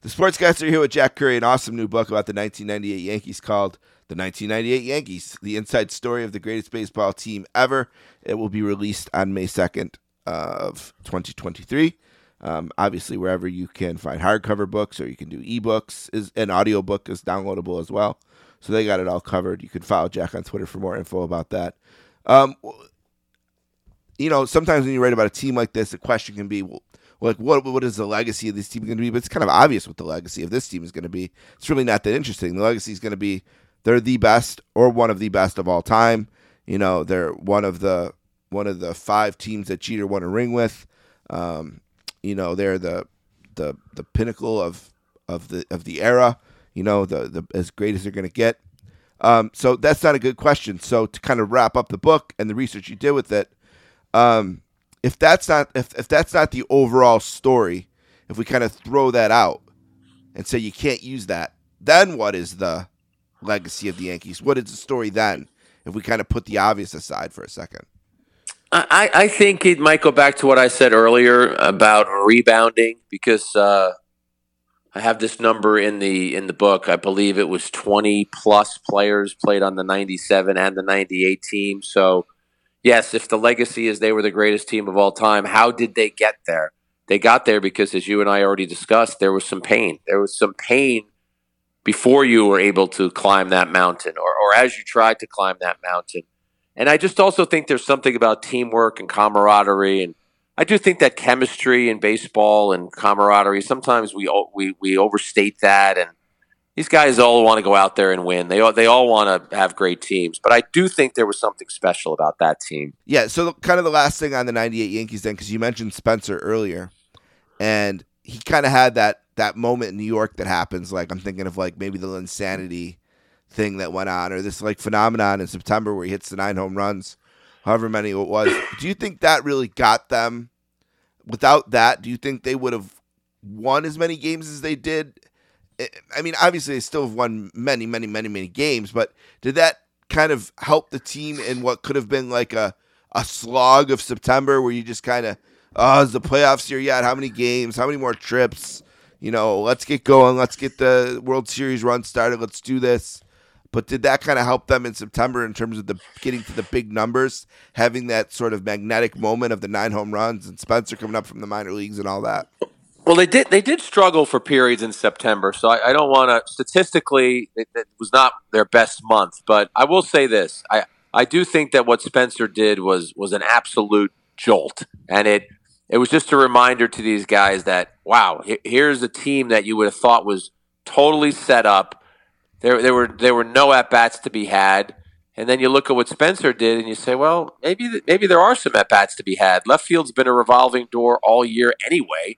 The sports guys are here with Jack Curry, an awesome new book about the 1998 Yankees called "The 1998 Yankees: The Inside Story of the Greatest Baseball Team Ever." It will be released on May 2nd of 2023. Um, obviously, wherever you can find hardcover books or you can do ebooks, is an audiobook is downloadable as well. So they got it all covered. You can follow Jack on Twitter for more info about that. Um, you know, sometimes when you write about a team like this, the question can be, well, like, what what is the legacy of this team going to be? But it's kind of obvious what the legacy of this team is going to be. It's really not that interesting. The legacy is going to be they're the best or one of the best of all time. You know, they're one of the one of the five teams that Jeter won a ring with. Um, you know, they're the the the pinnacle of of the of the era. You know, the the as great as they're going to get. Um, so that's not a good question. So to kind of wrap up the book and the research you did with it, um, if that's not if, if that's not the overall story, if we kind of throw that out and say you can't use that, then what is the legacy of the Yankees? What is the story then? If we kind of put the obvious aside for a second. I, I think it might go back to what I said earlier about rebounding because uh, I have this number in the in the book. I believe it was twenty plus players played on the ninety seven and the ninety eight team. So yes, if the legacy is they were the greatest team of all time, how did they get there? They got there because, as you and I already discussed, there was some pain. There was some pain before you were able to climb that mountain, or, or as you tried to climb that mountain. And I just also think there's something about teamwork and camaraderie, and I do think that chemistry in baseball and camaraderie sometimes we we we overstate that, and these guys all want to go out there and win. They all, they all want to have great teams, but I do think there was something special about that team. Yeah, so kind of the last thing on the 98 Yankees then cuz you mentioned Spencer earlier and he kind of had that that moment in New York that happens like I'm thinking of like maybe the insanity thing that went on or this like phenomenon in September where he hits the nine home runs, however many it was. Do you think that really got them without that? Do you think they would have won as many games as they did? I- mean, obviously they still have won many, many, many, many games, but did that kind of help the team in what could have been like a a slog of September where you just kind of, oh, is the playoffs here yet? How many games? How many more trips? You know, let's get going. Let's get the World Series run started. Let's do this. But did that kind of help them in September in terms of the getting to the big numbers, having that sort of magnetic moment of the nine home runs and Spencer coming up from the minor leagues and all that? Well, they did. They did struggle for periods in September, so I, I don't want to. Statistically, it, it was not their best month, but I will say this: I I do think that what Spencer did was was an absolute jolt, and it it was just a reminder to these guys that wow, here's a team that you would have thought was totally set up. There there were there were no at bats to be had. And then you look at what Spencer did, and you say, "Well, maybe maybe there are some at bats to be had." Left field's been a revolving door all year anyway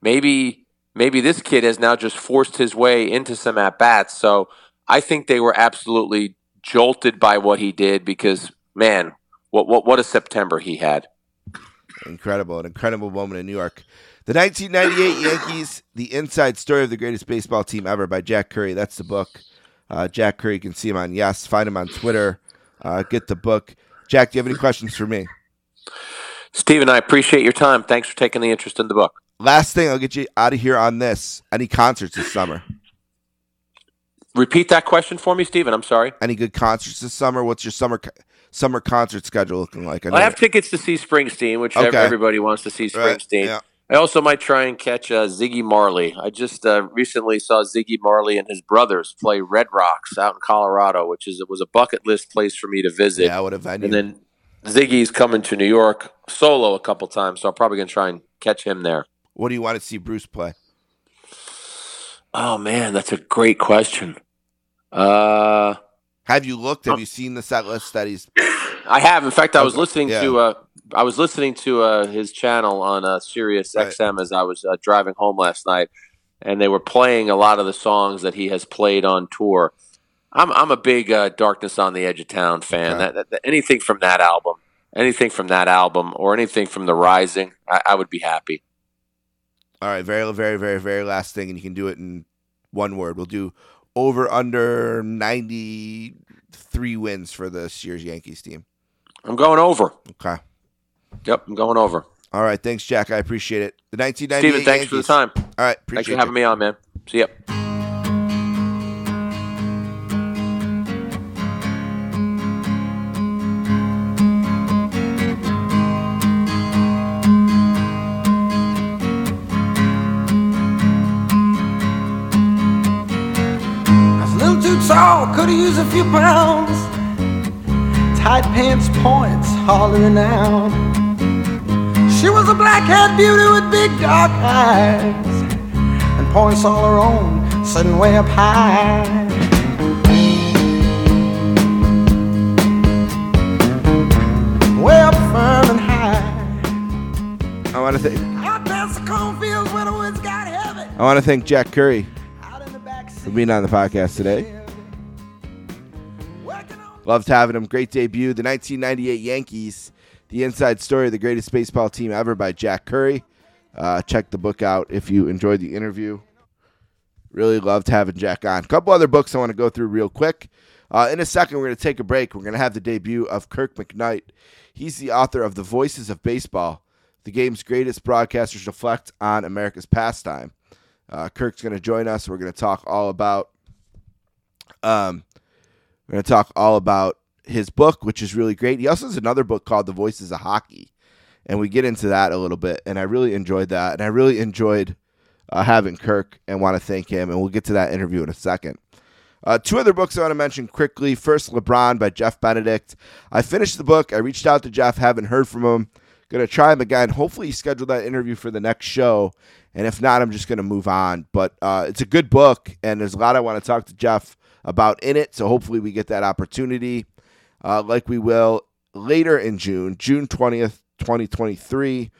maybe maybe this kid has now just forced his way into some at bats. So I think they were absolutely jolted by what he did because man, what what what a September he had. Incredible, an incredible moment in New York. The 1998 Yankees, the inside story of the greatest baseball team ever by Jack Curry. That's the book. Uh, Jack Curry, you can see him on Yes. Find him on Twitter. Uh, get the book. Jack, do you have any questions for me? Steven, I appreciate your time. Thanks for taking the interest in the book. Last thing, I'll get you out of here on this. Any concerts this summer? Repeat that question for me, Steven. I'm sorry. Any good concerts this summer? What's your summer co- summer concert schedule looking like? I have tickets to see Springsteen, which Okay. everybody wants to see Right, Springsteen. yeah. I also might try and catch uh, Ziggy Marley. I just uh, recently saw Ziggy Marley and his brothers play Red Rocks out in Colorado, which is it was a bucket list place for me to visit. Yeah, what a venue. And then Ziggy's coming to New York solo a couple times, so I'm probably gonna try and catch him there. what do you want to see Bruce play? Oh man, that's a great question. Uh, Have you looked? Have you seen the set list that he's? I have. In fact, I was Okay, listening yeah. to uh, I was listening to uh, his channel on uh, Sirius Right. XM as I was uh, driving home last night, and they were playing a lot of the songs that he has played on tour. I'm I'm a big uh, Darkness on the Edge of Town fan. Okay. That, that, that- anything from that album, anything from that album, or anything from The Rising, I, I would be happy. All right, very, very, very, very last thing, and you can do it in one word. We'll do over under ninety three wins for this year's Yankees team. I'm going over. Okay. Yep, I'm going over. All right. Thanks, Jack. I appreciate it. The 1998 Steven, thanks for the time. All right. Thanks for having you. me on, man. See ya. I was a little too tall, could've used a few pounds. Tight pants points, hollering out. She was a black-haired beauty with big dark eyes, and points all her own, sitting way up high. Way up firm and high. I want to thank Out past the cornfields where the woods got heavy. I want to thank Jack Curry Out in the back for being on the podcast today. Loved having him. Great debut. The 1998 Yankees, the inside story of the greatest baseball team ever by Jack Curry. Uh, check the book out if you enjoyed the interview. Really loved having Jack on. A couple other books I want to go through real quick. Uh, in a second, we're going to take a break. We're going to have the debut of Kirk McKnight. He's the author of The Voices of Baseball, the game's greatest broadcasters reflect on America's pastime. Uh, Kirk's going to join us. We're going to talk all about um, we're going to talk all about his book, which is really great. He also has another book called The Voices of Hockey, and we get into that a little bit. And I really enjoyed that, and I really enjoyed uh, having Kirk, and want to thank him. And we'll get to that interview in a second. Uh, two other books I want to mention quickly. First, LeBron by Jeff Benedict. I finished the book. I reached out to Jeff, haven't heard from him. Going to try him again. Hopefully, he scheduled that interview for the next show. And if not, I'm just going to move on. But uh, it's a good book, and there's a lot I want to talk to Jeff about in it. So hopefully, we get that opportunity, uh, like we will later in June, June 20th, 2023.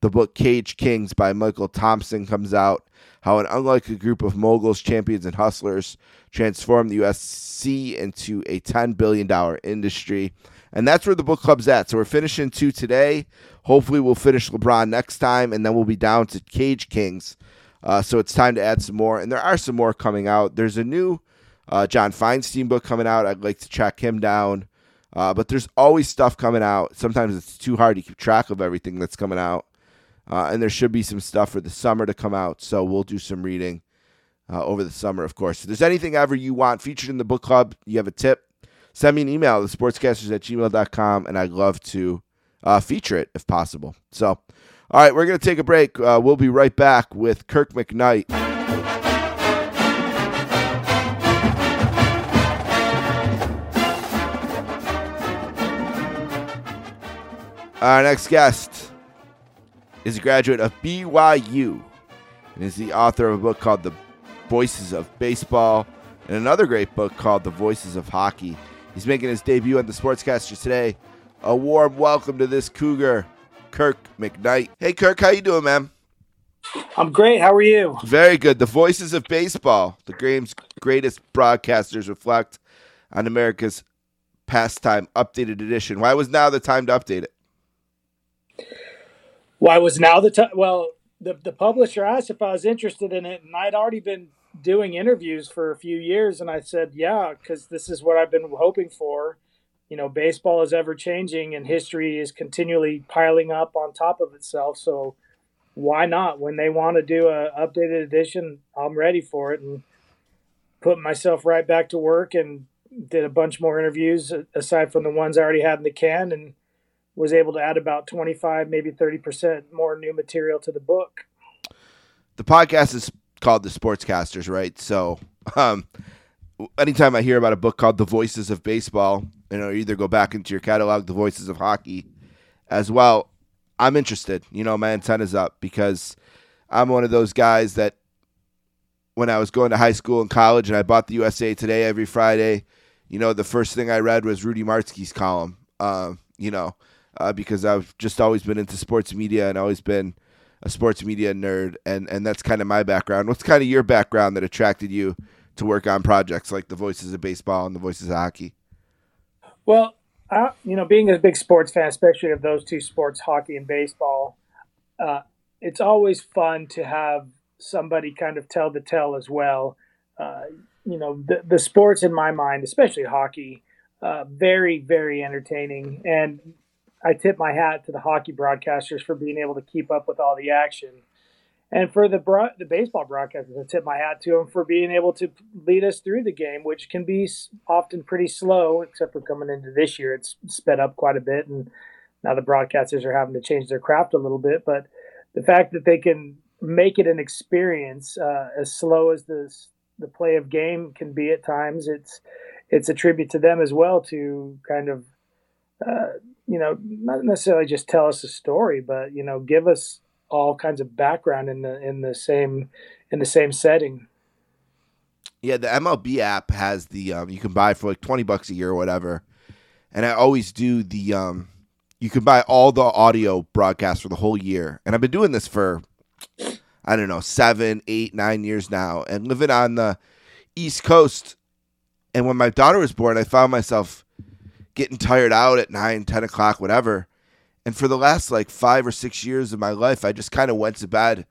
The book Cage Kings by Michael Thompson comes out. How an unlikely group of moguls, champions, and hustlers transformed the UFC into a $10 billion industry. And that's where the book club's at. So we're finishing two today. Hopefully, we'll finish LeBron next time, and then we'll be down to Cage Kings. Uh, so it's time to add some more. And there are some more coming out. There's a new uh, John Feinstein book coming out. I'd like to track him down. Uh, but there's always stuff coming out. Sometimes it's too hard to keep track of everything that's coming out. Uh, and there should be some stuff for the summer to come out. So we'll do some reading uh, over the summer, of course. If there's anything ever you want featured in the book club, you have a tip, send me an email, thesportscasters at gmail.com, and I'd love to uh, feature it if possible. So, all right, we're going to take a break. Uh, we'll be right back with Kirk McKnight. Our next guest is a graduate of BYU and is the author of a book called The Voices of Baseball and another great book called The Voices of Hockey. He's making his debut on the Sportscasters today. A warm welcome to this Cougar, Kirk McKnight. Hey, Kirk, how you doing, man? I'm great. How are you? Very good. The Voices of Baseball, the game's greatest broadcasters reflect on America's pastime updated edition. Why was now the time to update it? Why was now the time? Well, the, the publisher asked if I was interested in it, and I'd already been doing interviews for a few years, and I said, yeah, because this is what I've been hoping for. You know, baseball is ever changing, and history is continually piling up on top of itself. So, why not? When they want to do a updated edition, I'm ready for it, and put myself right back to work and did a bunch more interviews aside from the ones I already had in the can, and was able to add about 25, maybe 30% more new material to the book. The podcast is called The Sportscasters, right? So, um, anytime I hear about a book called The Voices of Baseball, you know, either go back into your catalog, The Voices of Hockey, as well. I'm interested. You know, my antenna's up because I'm one of those guys that when I was going to high school and college and I bought the USA Today every Friday, you know, the first thing I read was Rudy Martzke's column. Um, you know, uh, because I've just always been into sports media and always been a sports media nerd, and and that's kind of my background. What's kind of your background that attracted you to work on projects like the Voices of Baseball and the Voices of Hockey? Well, I, you know, being a big sports fan, especially of those two sports, hockey and baseball, uh, it's always fun to have somebody kind of tell the tale as well. Uh, you know, the, the sports in my mind, especially hockey, uh, very, very entertaining. And I tip my hat to the hockey broadcasters for being able to keep up with all the action. And for the bro- the baseball broadcasters, I tip my hat to them for being able to lead us through the game, which can be often pretty slow. Except for coming into this year, it's sped up quite a bit, and now the broadcasters are having to change their craft a little bit. But the fact that they can make it an experience, uh, as slow as the the play of game can be at times, it's it's a tribute to them as well to kind of uh, you know, not necessarily just tell us a story, but you know, give us all kinds of background in the in the same in the same setting. Yeah, the MLB app has the um, you can buy for like twenty bucks a year or whatever, and I always do the um, you can buy all the audio broadcasts for the whole year, and I've been doing this for I don't know seven, eight, nine years now, and living on the East Coast. And when my daughter was born, I found myself getting tired out at 9, 10 o'clock, whatever. And for the last like five or six years of my life, I just kind of went to bed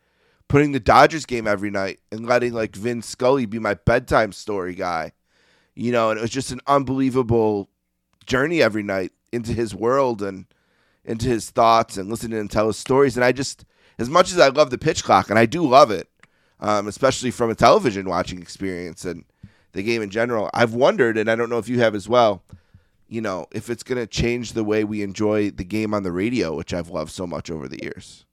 putting the Dodgers game every night and letting like Vin Scully be my bedtime story guy. You know, and it was just an unbelievable journey every night into his world and into his thoughts and listening to him tell his stories. And I just, as much as I love the pitch clock, and I do love it, um, especially from a television watching experience and the game in general, I've wondered, and I don't know if you have as well, you know, if it's going to change the way we enjoy the game on the radio, which I've loved so much over the years.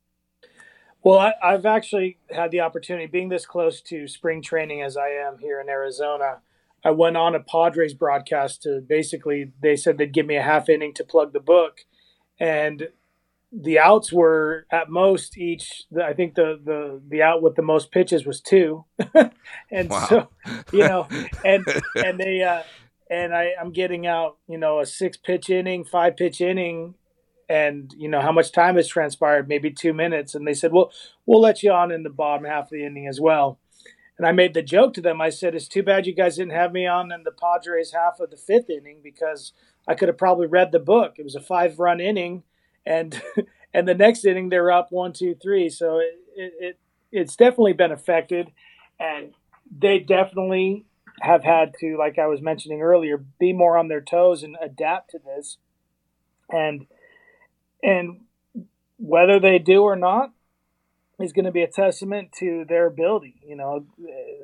Well, I, have actually had the opportunity, being this close to spring training as I am here in Arizona, I went on a Padres broadcast to basically they said they'd give me a half inning to plug the book, and the outs were at most each. I think the the the out with the most pitches was two, and wow. so you know, and and they uh, and I I'm getting out you know a six pitch inning, five pitch inning, and you know how much time has transpired, maybe two minutes, and they said, well, we'll let you on in the bottom half of the inning as well. And I made the joke to them. I said, "It's too bad you guys didn't have me on in the Padres half of the fifth inning because I could have probably read the book. It was a five run inning." and and the next inning they're up one, two, three. So it, it, it it's definitely been affected, and they definitely have had to, like I was mentioning earlier, be more on their toes and adapt to this, and and whether they do or not is going to be a testament to their ability. You know,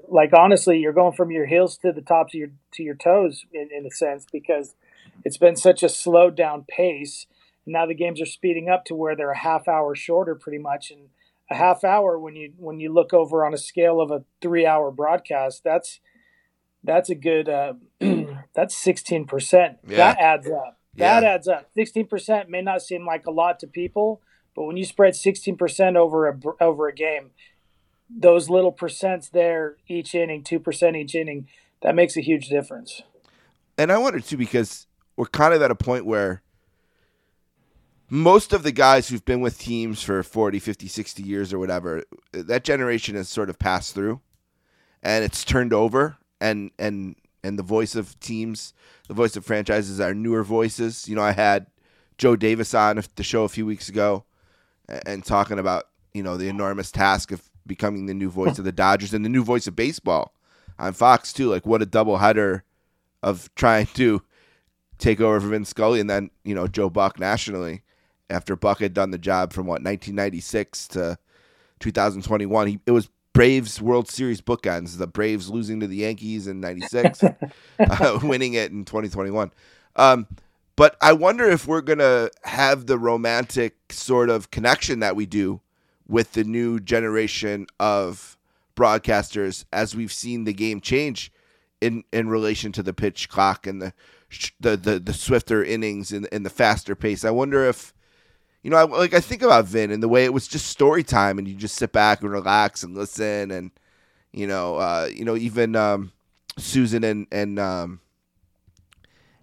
like honestly, you're going from your heels to the tops of your to your toes in, in a sense because it's been such a slowed down pace now the games are speeding up to where they're a half hour shorter, pretty much. And a half hour, when you when you look over on a scale of a three hour broadcast, that's that's a good uh, that's sixteen percent. That adds up. That yeah. adds up. Sixteen percent may not seem like a lot to people, but when you spread sixteen percent over a over a game, those little percents there each inning, two percent each inning, that makes a huge difference. And I wonder too because we're kind of at a point where most of the guys who've been with teams for 40, 50, 60 years or whatever, that generation has sort of passed through and it's turned over and and and the voice of teams, the voice of franchises are newer voices. You know, I had Joe Davis on the show a few weeks ago and talking about, you know, the enormous task of becoming the new voice of the Dodgers and the new voice of baseball on Fox too. Like what a double header of trying to take over for Vin Scully and then, you know, Joe Buck nationally after Buck had done the job from what 1996 to 2021. He, it was Braves World Series bookends. The Braves losing to the Yankees in '96, uh, winning it in 2021. Um, but I wonder if we're gonna have the romantic sort of connection that we do with the new generation of broadcasters as we've seen the game change in in relation to the pitch clock and the the the, the swifter innings and, and the faster pace. I wonder if you know, I, like I think about Vin and the way it was just story time, and you just sit back and relax and listen, and you know, uh, you know, even um, Suzyn and and um,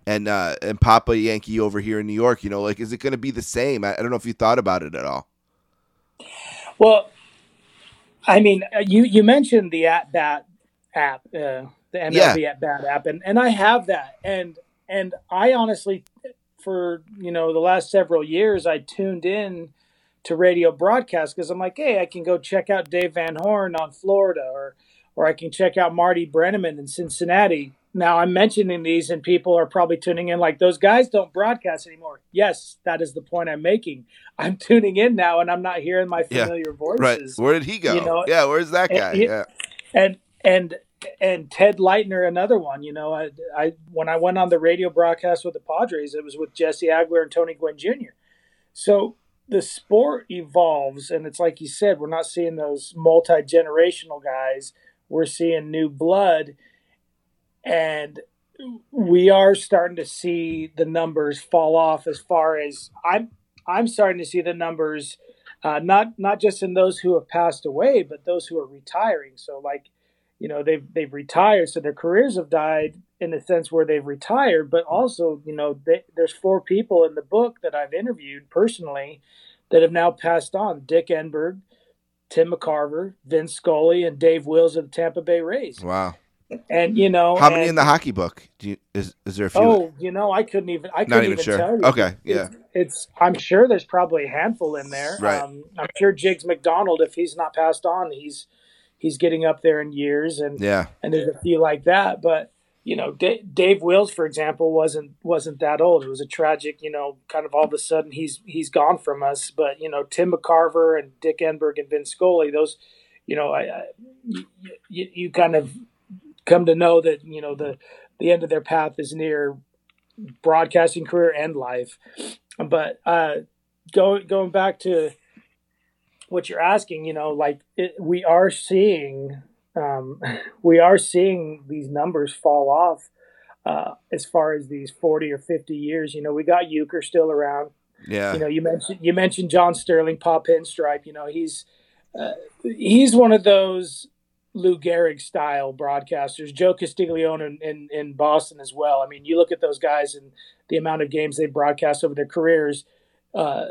and uh, and Papa Yankee over here in New York, you know, like is it going to be the same? I, I, don't know if you thought about it at all. Well, I mean, uh, you you mentioned the at bat app, uh, the MLB yeah. at bat app, and and I have that, and and I honestly for you know the last several years, I tuned in to radio broadcasts because I'm like, hey, I can go check out Dave Van Horne on Florida, or or I can check out Marty Brennaman in Cincinnati. Now I'm mentioning these, and people are probably tuning in like those guys don't broadcast anymore. Yes, that is the point I'm making. I'm tuning in now, and I'm not hearing my familiar yeah, voices. Right? Where did he go? You know, yeah, where's that guy? And, yeah, and and and Ted Leitner, another one. You know, I, I when I went on the radio broadcast with the Padres, it was with Jesse Agler and Tony Gwynn Jr. So the sport evolves, and it's like you said, we're not seeing those multi generational guys. We're seeing new blood, and we are starting to see the numbers fall off. As far as I'm, I'm starting to see the numbers, uh, not not just in those who have passed away, but those who are retiring. So like you know they've they've retired. So their careers have died in the sense where they've retired but also you know they, there's four people in the book that i've interviewed personally that have now passed on. Dick enberg tim mccarver vince scully and dave wills of the tampa bay rays. Wow. And you know how many in the hockey book? Do you, is is there a few? Oh you know i couldn't even i couldn't Not even, even sure. tell you. Okay yeah. it's, it's, i'm sure there's probably a handful in there. Right. Um, i'm sure jiggs mcdonald if he's not passed on he's he's getting up there in years, and yeah, and there's a few like that. But you know, D- Dave Wills, for example, wasn't wasn't that old. It was a tragic, you know, kind of all of a sudden he's he's gone from us. But you know, Tim McCarver and Dick Enberg and Vince Scully, those, you know, I, I you, you kind of come to know that you know the the end of their path is near broadcasting career and life. But uh, going going back to what you're asking, you know, like it, we are seeing um, we are seeing these numbers fall off uh, as far as these 40 or 50 years. You know, we got Uecker still around. Yeah. You know, you mentioned you mentioned John Sterling, Pop Pinstripe. You know, he's uh, he's one of those Lou Gehrig style broadcasters. Joe Castiglione in, in, in Boston as well. I mean, you look at those guys and the amount of games they broadcast over their careers. Uh,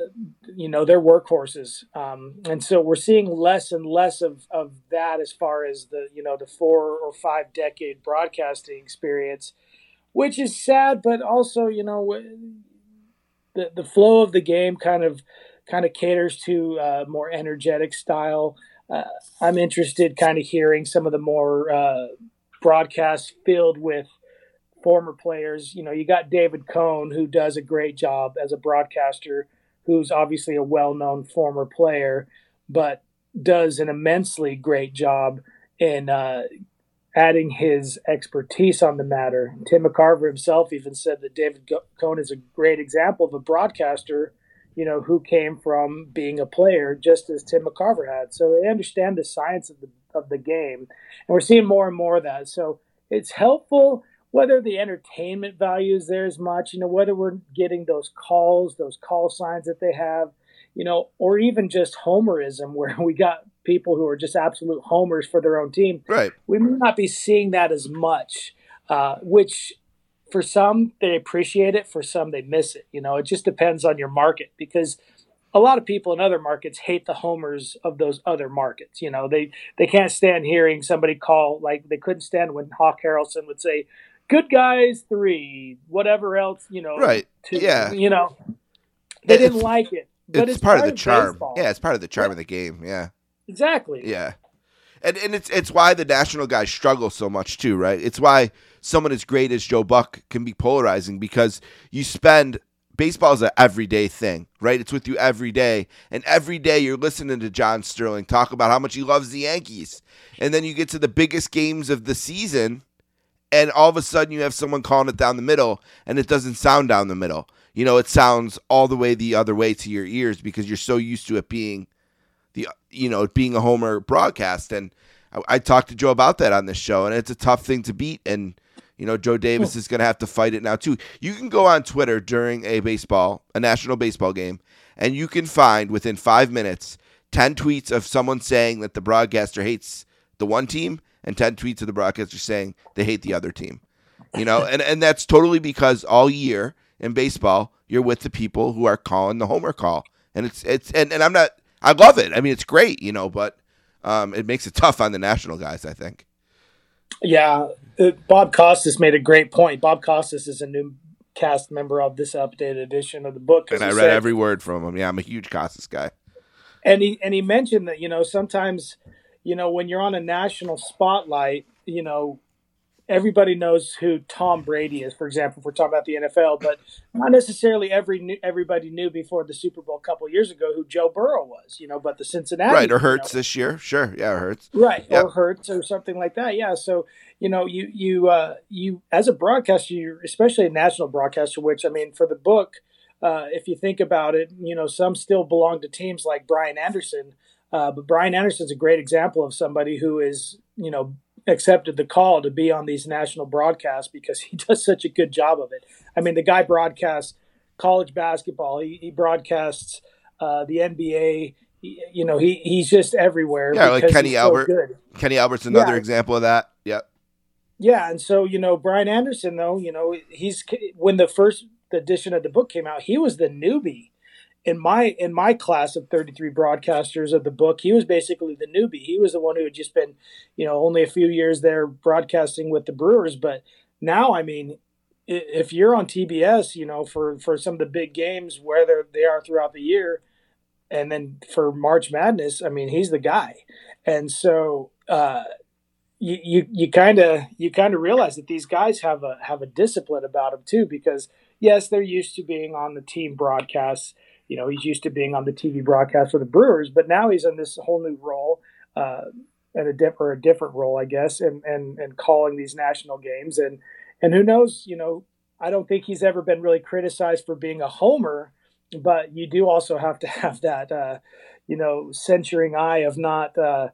you know, they're workhorses, um, and so we're seeing less and less of, of that as far as the you know the four or five decade broadcasting experience, which is sad, but also you know the the flow of the game kind of kind of caters to uh, more energetic style. Uh, I'm interested, kind of hearing some of the more uh, broadcasts filled with former players. You know, you got David Cone, who does a great job as a broadcaster, who's obviously a well-known former player, but does an immensely great job in uh, adding his expertise on the matter. Tim McCarver himself even said that David Cone is a great example of a broadcaster, you know, who came from being a player, just as Tim McCarver had. So they understand the science of the of the game, and we're seeing more and more of that. So it's helpful whether the entertainment value is there as much, you know, whether we're getting those calls, those call signs that they have, you know, or even just homerism where we got people who are just absolute homers for their own team. Right. We may not be seeing that as much, uh, which for some they appreciate it, for some they miss it. You know, it just depends on your market because a lot of people in other markets hate the homers of those other markets. You know, they they can't stand hearing somebody call like they couldn't stand when Hawk Harrelson would say, "Good guys Three, whatever else. You know, right? Two, yeah. You know, they didn't like it. But it's, it's, part, part of the charm. baseball. Yeah, it's part of the charm Yeah. of the game. Yeah. Exactly. Yeah. And and it's it's why the national guys struggle so much too, right? It's why someone as great as Joe Buck can be polarizing because you spend baseball is an everyday thing, right? It's with you every day. And every day you're listening to John Sterling talk about how much he loves the Yankees. And then you get to the biggest games of the season and all of a sudden you have someone calling it down the middle and it doesn't sound down the middle. You know, it sounds all the way the other way to your ears because you're so used to it being the you know, it being a homer broadcast and I, I talked to Joe about that on this show and it's a tough thing to beat and you know, Joe Davis is going to have to fight it now too. You can go on Twitter during a baseball, a national baseball game, and you can find within 5 minutes 10 tweets of someone saying that the broadcaster hates the one team and 10 tweets of the broadcaster saying they hate the other team. You know, and, and that's totally because all year in baseball, you're with the people who are calling the homer call. And it's it's and, and I'm not I love it. I mean it's great, you know, but um, it makes it tough on the national guys, I think. Yeah, uh, Bob Costas made a great point. Bob Costas is a new cast member of this updated edition of the book. And I read said- every word from him. Yeah, I'm a huge Costas guy. and he and he mentioned that you know sometimes you know when you're on a national spotlight, you know everybody knows who Tom Brady is, for example, if we're talking about the NFL, but not necessarily every everybody knew before the Super Bowl a couple of years ago who Joe Burrow was. You know, but the Cincinnati Right, or you know, Hurts this year. Sure. Yeah, hurts. right Yeah. or hurts or something like that yeah so you know you you uh you as a broadcaster you're especially a national broadcaster which i mean for the book uh if you think about it you know some still belong to teams like brian anderson uh, but brian anderson's a great example of somebody who is you know accepted the call to be on these national broadcasts because he does such a good job of it i mean the guy broadcasts college basketball he, he broadcasts uh, the nba he, you know he he's just everywhere Yeah, like Kenny so Albert. good. Kenny Albert's another Yeah. example of that. Yep. Yeah, and so you know Brian Anderson, though you know he's when the first edition of the book came out, he was the newbie in my in my class of 33 broadcasters of the book. He was basically the newbie. He was the one who had just been, you know, only a few years there broadcasting with the Brewers, but now I mean if you're on TBS, you know, for for some of the big games, whether they are throughout the year, and then for March Madness, I mean, he's the guy, and so uh, you you kind of you kind of realize that these guys have a have a discipline about them too, because yes, they're used to being on the team broadcasts. You know, he's used to being on the TV broadcast for the Brewers, but now he's in this whole new role. Uh, and a diff- or a different role, I guess, and, and and calling these national games, and and who knows, you know, I don't think he's ever been really criticized for being a homer, but you do also have to have that, uh, you know, censuring eye of not, uh,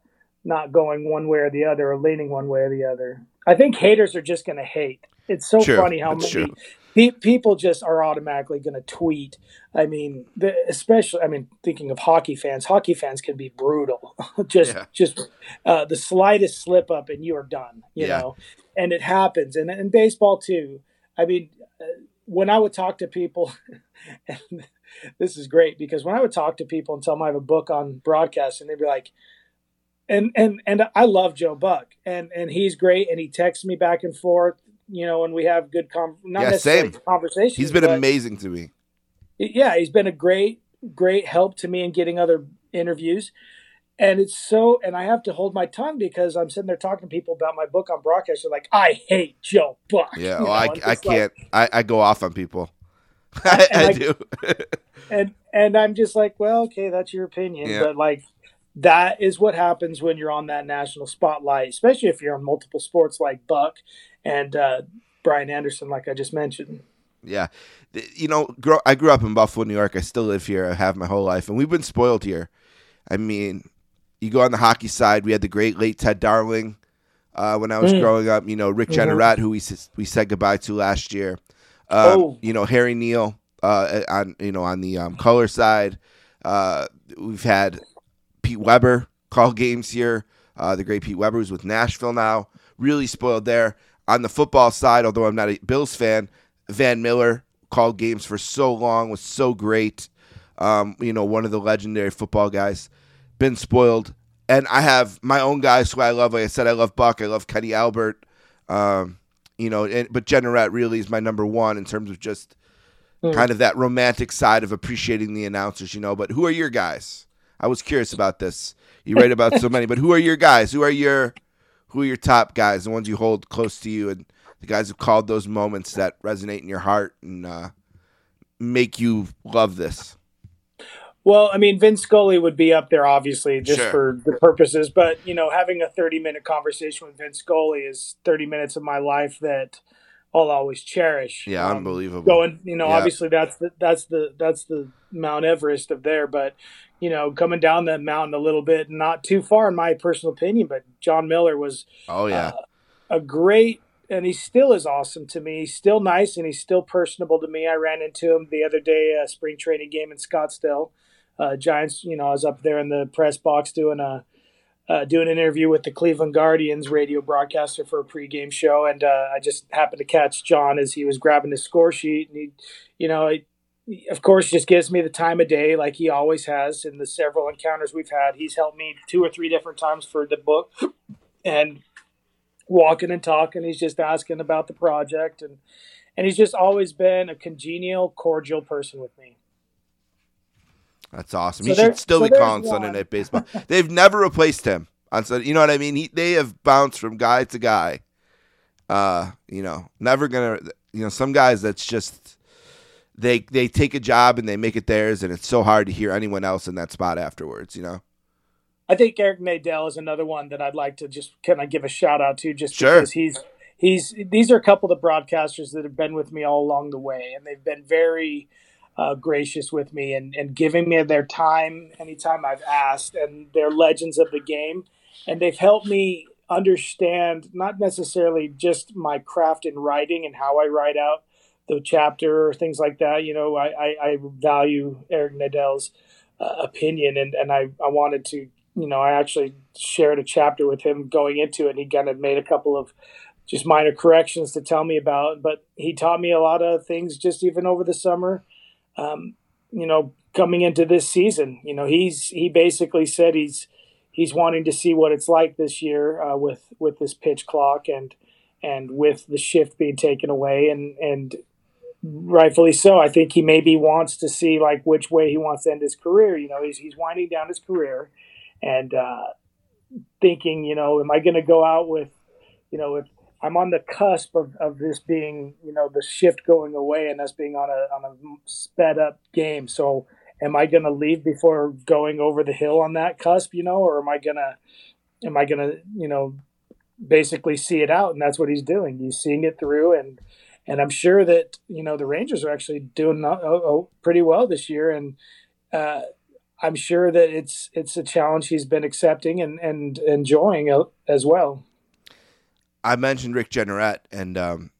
not going one way or the other or leaning one way or the other. I think haters are just going to hate. It's so True. funny how many true. Pe- people just are automatically going to tweet. I mean, the, especially I mean, thinking of hockey fans, hockey fans can be brutal. just Yeah. just uh, the slightest slip up and you are done. You Yeah. know, and it happens, and in baseball too. I mean, uh, when I would talk to people, and this is great because when I would talk to people and tell them I have a book on broadcasting, they'd be like, and and and I love Joe Buck, and and he's great, and he texts me back and forth, you know, and we have good com- not Yeah, necessarily same. conversations. He's been amazing to me. yeah, he's been a great, great help to me in getting other interviews. And it's so, and I have to hold my tongue because I'm sitting there talking to people about my book on broadcast. They're like, I hate Joe Buck. Yeah, oh, I, I can't. I, I go off on people. I, I I- do. and and I'm just like, well, okay, that's your opinion, Yeah. but like that is what happens when you're on that national spotlight, especially if you're on multiple sports like Buck and uh, Brian Anderson, like I just mentioned. Yeah, you know, grow, I grew up in Buffalo, New York. I still live here. I have my whole life, and we've been spoiled here. I mean, you go on the hockey side. We had the great late Ted Darling uh, when I was Mm. growing up. You know, Rick Mhm. Jeanneret, who we we said goodbye to last year. Um, Oh. You know, Harry Neale uh, on you know on the um, color side. Uh, we've had Pete Weber call games here. Uh, the great Pete Weber, who's with Nashville now, really spoiled there. On the football side, although I'm not a Bills fan, Van Miller called games for so long, was so great. Um, you know, one of the legendary football guys. Been spoiled, and I have my own guys who I love. Like I said, I love Buck. I love Kenny Albert. Um, you know, and, but Jeanneret really is my number one in terms of just Hmm. kind of that romantic side of appreciating the announcers. You know, but who are your guys? I was curious about this. You write about so many, but who are your guys? Who are your who are your top guys? The ones you hold close to you, and the guys who called those moments that resonate in your heart and uh, make you love this. Well, I mean, Vin Scully would be up there, obviously, just Sure. for the purposes. But you know, having a thirty-minute conversation with Vin Scully is thirty minutes of my life that I'll always cherish. Yeah, Um, unbelievable. Going, you know, Yeah. obviously that's the that's the that's the Mount Everest of there. But you know, coming down that mountain a little bit, not too far, in my personal opinion. But Jon Miller was oh yeah, a great and he still is awesome to me. He's still nice and he's still personable to me. I ran into him the other day, a spring training game in Scottsdale. Uh, Giants, you know, I was up there in the press box doing a uh, doing an interview with the Cleveland Guardians radio broadcaster for a pregame show, and uh, I just happened to catch Jon as he was grabbing his score sheet, and he, you know, he, of course, just gives me the time of day like he always has in the several encounters we've had. He's helped me two or three different times for the book, and walking and talking. He's just asking about the project, and and he's just always been a congenial, cordial person with me. that's awesome. So he should still so be calling Sunday. Night Baseball. They've never replaced him on Sunday. You know what I mean? He, they have bounced from guy to guy. Uh, you know, never gonna. You know, some guys that's just they they take a job and they make it theirs, and it's so hard to hear anyone else in that spot afterwards. You know. I think Eric Nadel is another one that I'd like to just kind of give a shout out to, just Sure. because he's he's these are a couple of the broadcasters that have been with me all along the way, and they've been very uh, gracious with me and, and giving me their time anytime I've asked, and they're legends of the game, and they've helped me understand not necessarily just my craft in writing and how I write out the chapter or things like that. You know, I, I, I value Eric Nadel's uh, opinion, and, and I, I wanted to, you know, I actually shared a chapter with him going into it, and he kind of made a couple of just minor corrections to tell me about. But he taught me a lot of things just even over the summer. Um, you know, coming into this season, you know, he's he basically said he's he's wanting to see what it's like this year uh, with with this pitch clock and and with the shift being taken away and and rightfully so. I think he maybe wants to see like which way he wants to end his career. You know, he's he's winding down his career and uh, thinking, you know, am I going to go out with, you know, if I'm on the cusp of, of this being, you know, the shift going away and us being on a on a sped up game. So am I going to leave before going over the hill on that cusp, you know, or am I going to am I going to, you know, basically see it out and that's what he's doing. He's seeing it through and and I'm sure that, you know, the Rangers are actually doing uh, oh, oh, pretty well this year and uh I'm sure that it's it's a challenge he's been accepting and and enjoying as well. I mentioned Rick Jeanneret, and um,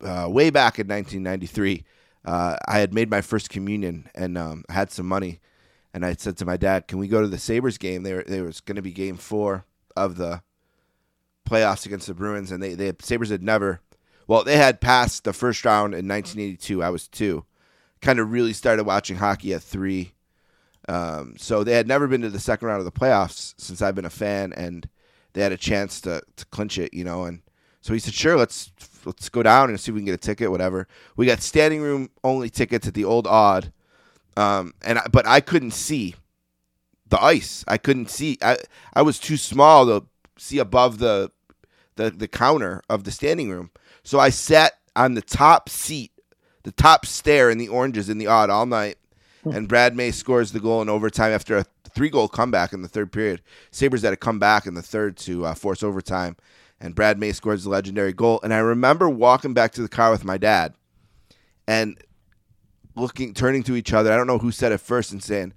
uh, way back in 1993, uh, I had made my first communion and um, had some money, and I said to my dad, "Can we go to the Sabres game? There, was going to be Game Four of the playoffs against the Bruins, and they, they Sabres had never, well, they had passed the first round in 1982. I was two, kind of really started watching hockey at three. Um, so they had never been to the second round of the playoffs since I've been a fan, and they had a chance to, to clinch it, you know. And so he said, "Sure, let's let's go down and see if we can get a ticket, whatever." We got standing room only tickets at the old Aud, um, and I, but I couldn't see the ice. I couldn't see. I I was too small to see above the the the counter of the standing room. So I sat on the top seat, the top stair in the oranges in the Aud all night and Brad May scores the goal in overtime after a three goal comeback in the third period. Sabres had to come back in the third to uh, force overtime, and Brad May scores the legendary goal. And I remember walking back to the car with my dad and looking, turning to each other. I don't know who said it first and saying,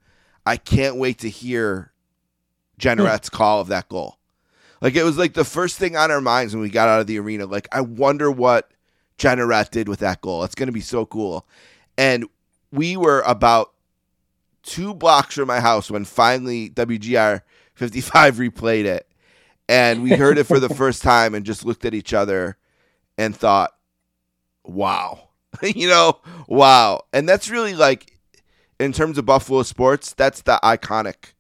I can't wait to hear Jeanneret's call of that goal. Like it was like the first thing on our minds when we got out of the arena. Like, I wonder what Jeanneret did with that goal. It's going to be so cool. And we were about two blocks from my house when finally WGR 55 replayed it. And we heard it for the first time and just looked at each other and thought, wow. you know, wow. And that's really like, in terms of Buffalo sports, that's the iconic,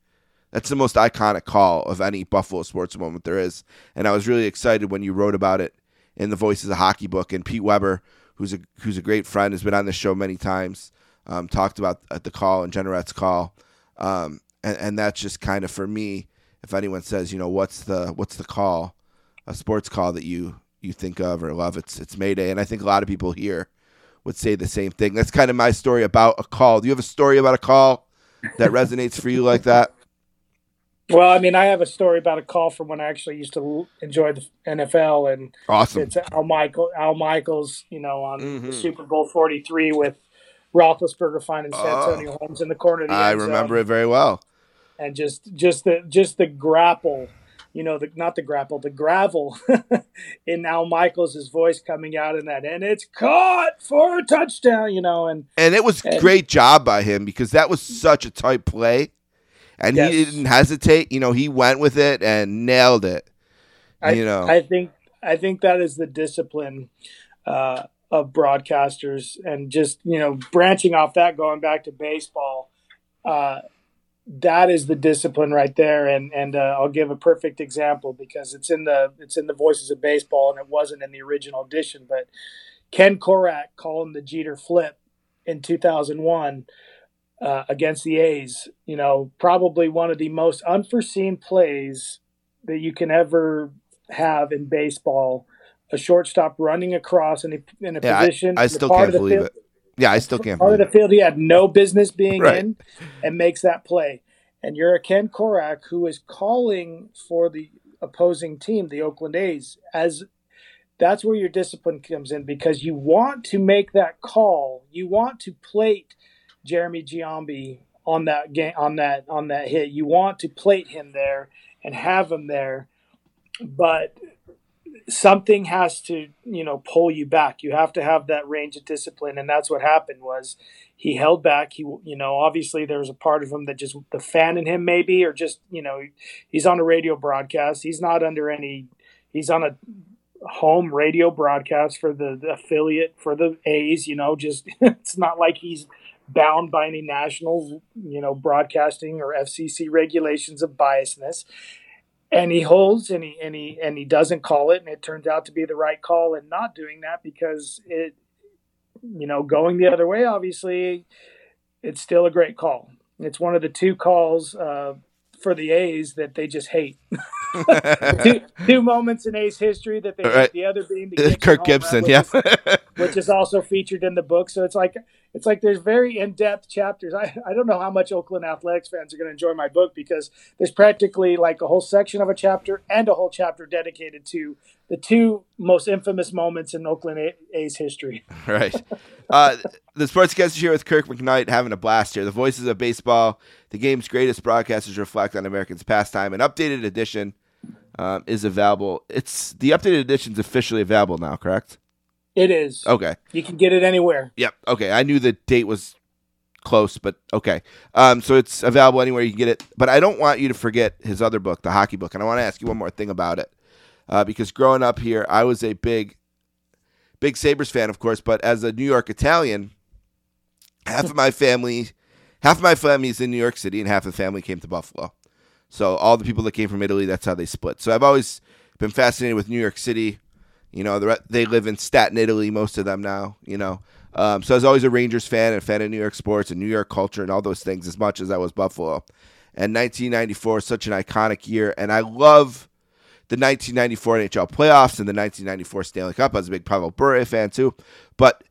that's the most iconic call of any Buffalo sports moment there is. And I was really excited when you wrote about it in the Voices of Hockey book. And Pete Weber, who's a who's a great friend, has been on the show many times um, talked about the call and Jeanneret's call, um, and, and that's just kind of for me. If anyone says, you know, what's the what's the call, a sports call that you you think of or love, it's it's Mayday, and I think a lot of people here would say the same thing. That's kind of my story about a call. Do you have a story about a call that resonates for you like that? Well, I mean, I have a story about a call from when I actually used to enjoy the NFL, and awesome. It's Al Michael, Al Michaels, you know, on mm-hmm. Super Bowl forty three with Roethlisberger finding oh, Holmes in the corner. The I remember it very well. And just just the just the grapple, you know, the not the grapple, the gravel in Al Michaels' voice coming out in that, and it's caught for a touchdown, you know, and and it was and, great job by him because that was such a tight play, and yes. he didn't hesitate. You know, he went with it and nailed it. I, you know, I think I think that is the discipline. Uh, of broadcasters and just you know branching off that going back to baseball uh, that is the discipline right there and and uh, I'll give a perfect example because it's in the it's in the voices of baseball and it wasn't in the original edition but Ken Korach calling the Jeter flip in 2001 uh, against the A's you know probably one of the most unforeseen plays that you can ever have in baseball a shortstop running across in a, in a yeah, position. I, I still can't believe field, it. Yeah, I still can't. Part of the field he had no business being right. in, and makes that play. And you're a Ken Korach who is calling for the opposing team, the Oakland A's, as that's where your discipline comes in because you want to make that call. You want to plate Jeremy Giambi on that game on that on that hit. You want to plate him there and have him there. But something has to you know pull you back you have to have that range of discipline and that's what happened was he held back he you know obviously there was a part of him that just the fan in him maybe or just you know he's on a radio broadcast he's not under any he's on a home radio broadcast for the, the affiliate for the A's you know just it's not like he's bound by any national you know broadcasting or FCC regulations of biasness and he holds and he and he and he doesn't call it and it turns out to be the right call and not doing that because it you know going the other way obviously it's still a great call it's one of the two calls uh, for the A's that they just hate. two, two, moments in A's history that they right. hate. The other being the Kirk Gibson, yeah, is, which is also featured in the book. So it's like it's like there's very in-depth chapters. I, I don't know how much Oakland Athletics fans are going to enjoy my book because there's practically like a whole section of a chapter and a whole chapter dedicated to the two most infamous moments in Oakland A's history. Right. Uh, the Sportscasters with Kirk McKnight having a blast here. The voices of baseball, the game's greatest broadcasters reflect on Americans' pastime. An updated edition um, is available. It's the updated edition is officially available now, correct? It is. Okay. You can get it anywhere. Yep. Okay. I knew the date was close, but okay. Um, so it's available anywhere you can get it. But I don't want you to forget his other book, the hockey book, and I want to ask you one more thing about it. Uh, because growing up here, I was a big, big Sabres fan, of course. But as a New York Italian, half of my family, half of my family is in New York City, and half of the family came to Buffalo. So all the people that came from Italy, that's how they split. So I've always been fascinated with New York City. You know, they live in Staten, Italy, most of them now. You know, um, so I was always a Rangers fan and a fan of New York sports and New York culture and all those things as much as I was Buffalo. And 1994 is such an iconic year, and I love the 1994 NHL playoffs and the 1994 Stanley Cup. I was a big Pavel Bure fan too, but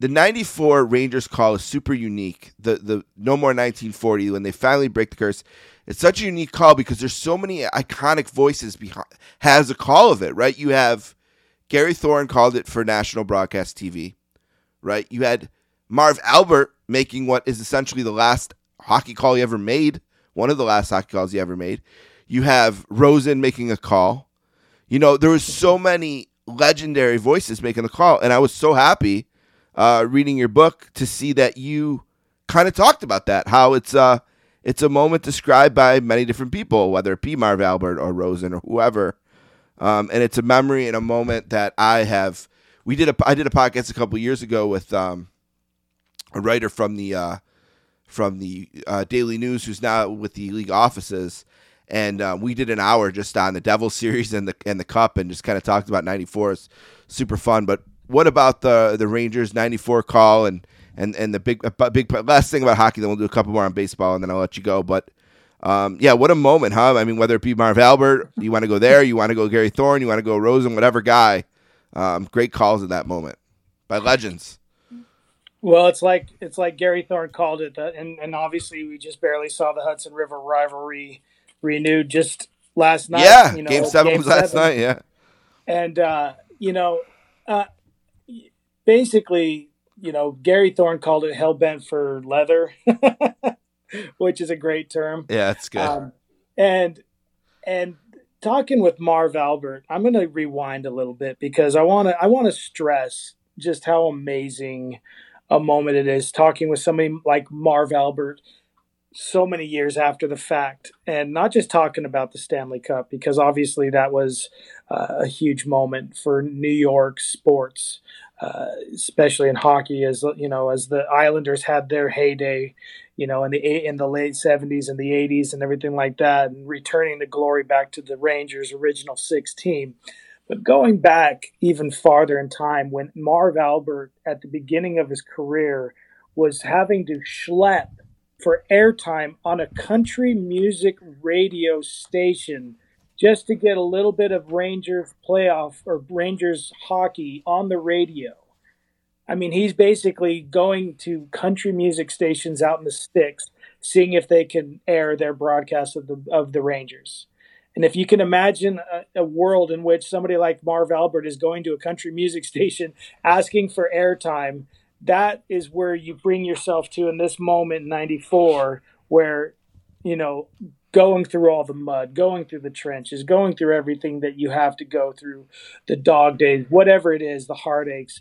the 94 Rangers call is super unique. The the no more 1940 when they finally break the curse. It's such a unique call because there's so many iconic voices behind has a call of it, right? You have Gary Thorne called it for national broadcast TV, right? You had Marv Albert making what is essentially the last hockey call he ever made, one of the last hockey calls he ever made. You have Rosen making a call. You know, there was so many legendary voices making the call, and I was so happy uh, reading your book to see that you kind of talked about that. How it's uh, it's a moment described by many different people, whether it be Marv Albert or Rosen or whoever, um, and it's a memory and a moment that I have. We did a I did a podcast a couple years ago with um, a writer from the uh, from the uh, Daily News who's now with the league offices and uh, we did an hour just on the Devil series and the and the Cup, and just kind of talked about '94. It's super fun. But what about the the Rangers '94 call and and and the big big last thing about hockey? Then we'll do a couple more on baseball, and then I'll let you go. But um, yeah, what a moment, huh? I mean, whether it be Marv Albert, you want to go there, you want to go Gary Thorne, you want to go Rosen, whatever guy. Um, great calls in that moment by legends. Well, it's like it's like Gary Thorne called it, and and obviously we just barely saw the Hudson River rivalry renewed just last night. Yeah, you know, game seven game was seven. last night. Yeah, and uh, you know, uh, basically, you know, Gary Thorne called it hell bent for leather, which is a great term. Yeah, that's good. Um, and and talking with Marv Albert, I'm going to rewind a little bit because I want to I want to stress just how amazing a moment it is talking with somebody like Marv Albert so many years after the fact and not just talking about the Stanley Cup because obviously that was uh, a huge moment for New York sports uh, especially in hockey as you know as the Islanders had their heyday you know in the in the late 70s and the 80s and everything like that and returning the glory back to the Rangers original 6 team but going back even farther in time when Marv Albert at the beginning of his career was having to schlep for airtime on a country music radio station just to get a little bit of Rangers playoff or Rangers hockey on the radio. I mean, he's basically going to country music stations out in the sticks, seeing if they can air their broadcast of the of the Rangers. And if you can imagine a, a world in which somebody like Marv Albert is going to a country music station asking for airtime that is where you bring yourself to in this moment 94 where you know going through all the mud going through the trenches going through everything that you have to go through the dog days whatever it is the heartaches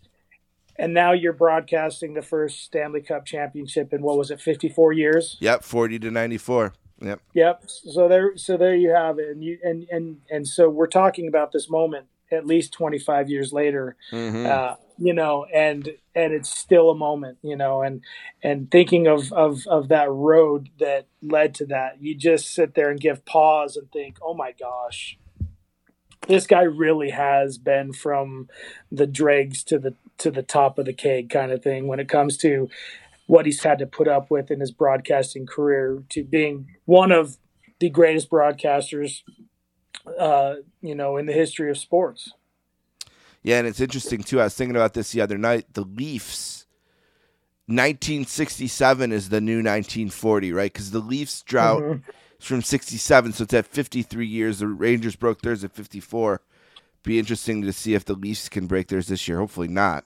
and now you're broadcasting the first stanley cup championship in what was it 54 years? Yep 40 to 94 yep. Yep. So there so there you have it. And you and and and so we're talking about this moment at least 25 years later. Mm-hmm. uh, you know and and it's still a moment you know and and thinking of of of that road that led to that you just sit there and give pause and think oh my gosh this guy really has been from the dregs to the to the top of the keg kind of thing when it comes to what he's had to put up with in his broadcasting career to being one of the greatest broadcasters uh, you know in the history of sports yeah, and it's interesting too. I was thinking about this the other night. The Leafs, 1967 is the new 1940, right? Because the Leafs drought Mhm. is from 67, so it's at 53 years. The Rangers broke theirs at 54. Be interesting to see if the Leafs can break theirs this year. Hopefully not,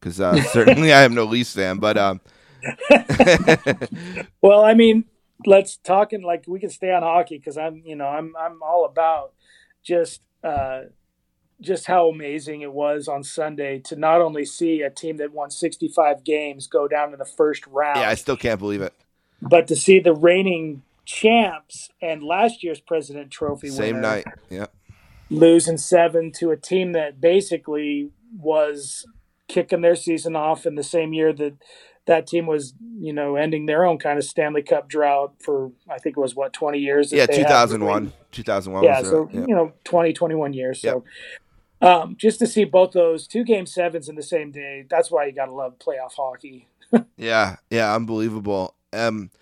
because uh, certainly I am no Leafs fan. But um, Well, I mean, let's talk and like we can stay on hockey because I'm, you know, I'm I'm all about just uh, just how amazing it was on Sunday to not only see a team that won 65 games go down in the first round, yeah, I still can't believe it. but to see the reigning champs and last year's President Trophy Same winner night. Yeah. Losing seven to a team that basically was kicking their season off in the same year that that team was, you know, ending their own kind of Stanley Cup drought for I think it was what twenty years. Yeah, 2001. 2001 Yeah, was so yeah. you know, 20, 21 years. So um, just to see both those two game sevens in the same day, that's why you got to love playoff hockey. Yeah, yeah, unbelievable. Um,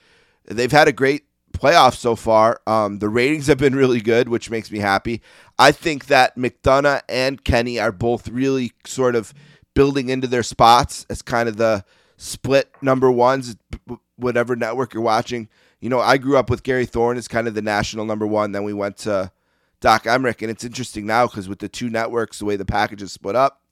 they've had a great playoff so far. Um, the ratings have been really good, which makes me happy. I think that McDonough and Kenny are both really sort of building into their spots as kind of the split number ones, whatever network you're watching. You know, I grew up with Gary Thorne as kind of the national number one. Then we went to Doc Emrick, and it's interesting now because with the two networks, the way the package is split up,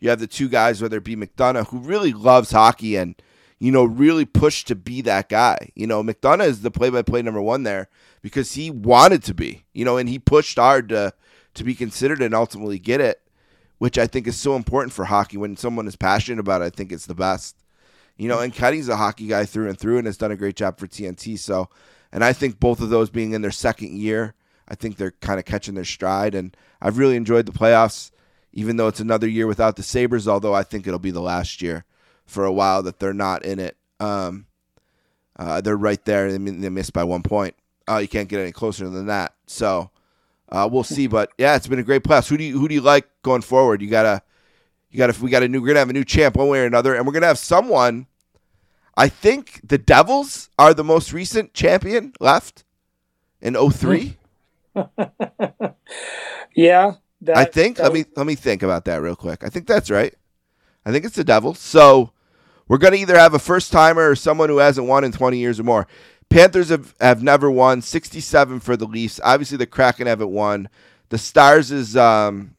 you have the two guys, whether it be McDonough, who really loves hockey and you know really pushed to be that guy. You know, McDonough is the play-by-play number one there because he wanted to be. You know, and he pushed hard to to be considered and ultimately get it, which I think is so important for hockey. When someone is passionate about it, I think it's the best. You know, and Kenny's a hockey guy through and through and has done a great job for TNT. So, and I think both of those being in their second year, I think they're kind of catching their stride. And I've really enjoyed the playoffs, even though it's another year without the Sabres, although I think it'll be the last year for a while that they're not in it. Um, uh, they're right there. Mean, they missed by one point. Uh, you can't get any closer than that. So uh, we'll see. But yeah, it's been a great playoffs. Who do you who do you like going forward? You gotta you gotta we got a new we're gonna have a new champ one way or another, and we're gonna have someone. I think the Devils are the most recent champion left in 03. Yeah, that, I think. Let me let me think about that real quick. I think that's right. I think it's the Devils. So we're gonna either have a first timer or someone who hasn't won in 20 years or more. Panthers have, have never won. 67 for the Leafs. Obviously, the Kraken haven't won. The Stars is um,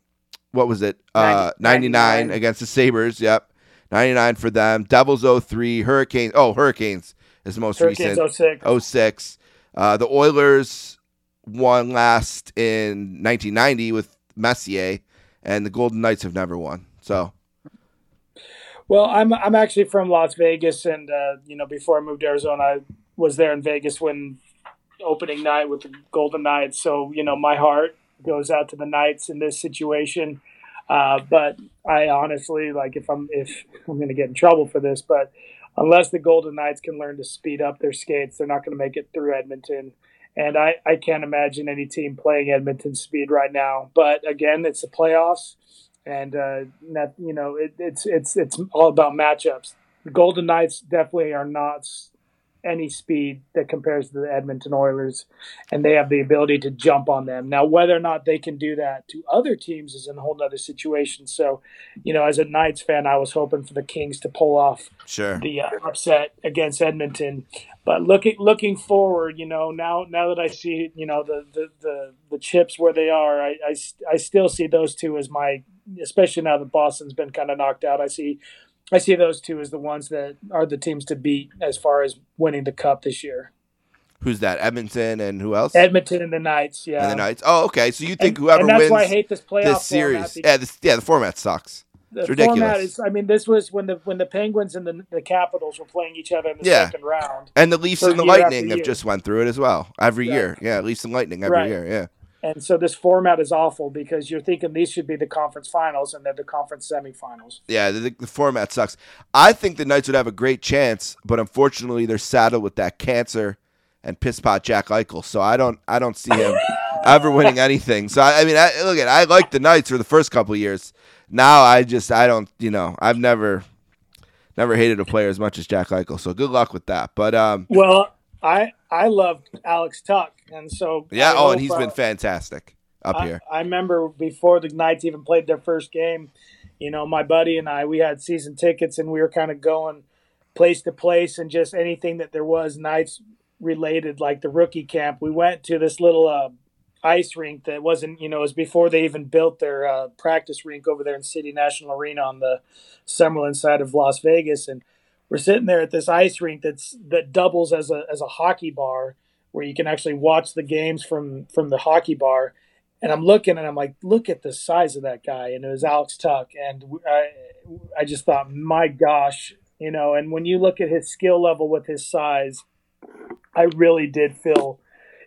what was it? Uh, 90 99, 99. against the Sabers. Yep, 99 for them. Devils 03. Hurricanes. Oh, Hurricanes is the most Hurricanes recent. 06. 06. Uh, the Oilers won last in 1990 with Messier, and the Golden Knights have never won. So Well, I'm I'm actually from Las Vegas, and uh, you know, before I moved to Arizona, I was there in Vegas when opening night with the Golden Knights. So you know, my heart goes out to the Knights in this situation. Uh, but I honestly like if I'm if I'm going to get in trouble for this, but unless the Golden Knights can learn to speed up their skates, they're not going to make it through Edmonton. And I, I can't imagine any team playing Edmonton speed right now. But again, it's the playoffs and uh, that you know it, it's it's it's all about matchups. The Golden Knights definitely are not any speed that compares to the Edmonton Oilers, and they have the ability to jump on them. Now, whether or not they can do that to other teams is a whole other situation. So, you know, as a Knights fan, I was hoping for the Kings to pull off sure. the uh, upset against Edmonton. But looking looking forward, you know, now now that I see, you know, the the the, the chips where they are, I, I I still see those two as my, especially now that Boston's been kind of knocked out. I see. I see those two as the ones that are the teams to beat as far as winning the cup this year. Who's that? Edmonton and who else? Edmonton and the Knights, yeah. and the Knights. Oh, okay. So you think And- whoever and that's wins why I hate this playoff this series? Yeah, this, yeah. The format sucks. the it's ridiculous. format is. I mean, this was when the when the Penguins and the the Capitals were playing each other in the Yeah. second round. And the Leafs and the Lightning have just went through it as well every Right. year. Yeah, Leafs and Lightning every Right. year. Yeah. And so this format is awful because you're thinking these should be the conference finals and they're the conference semifinals. Yeah, the, the format sucks. I think the Knights would have a great chance, but unfortunately, they're saddled with that cancer and piss pot Jack Eichel. So I don't, I don't see him ever winning anything. So I, I mean, I, look at, I like the Knights for the first couple of years. Now I just, I don't, you know, I've never, never hated a player as much as Jack Eichel. So good luck with that. But um, Well, I I loved Alex Tuch, and so yeah. I Oh, and hope, he's uh, been fantastic up I, here. I remember before the Knights even played their first game, you know, my buddy and I we had season tickets and we were kind of going place to place and just anything that there was Knights related, like the rookie camp. We went to this little uh, ice rink that wasn't, you know, it was before they even built their uh, practice rink over there in City National Arena on the Summerlin side of Las Vegas, and we're sitting there at this ice rink that's that doubles as a as a hockey bar where you can actually watch the games from from the hockey bar. And I'm looking and I'm like, look at the size of that guy. And it was Alex Tuch. And I, I just thought, my gosh, you know. And when you look at his skill level with his size, I really did feel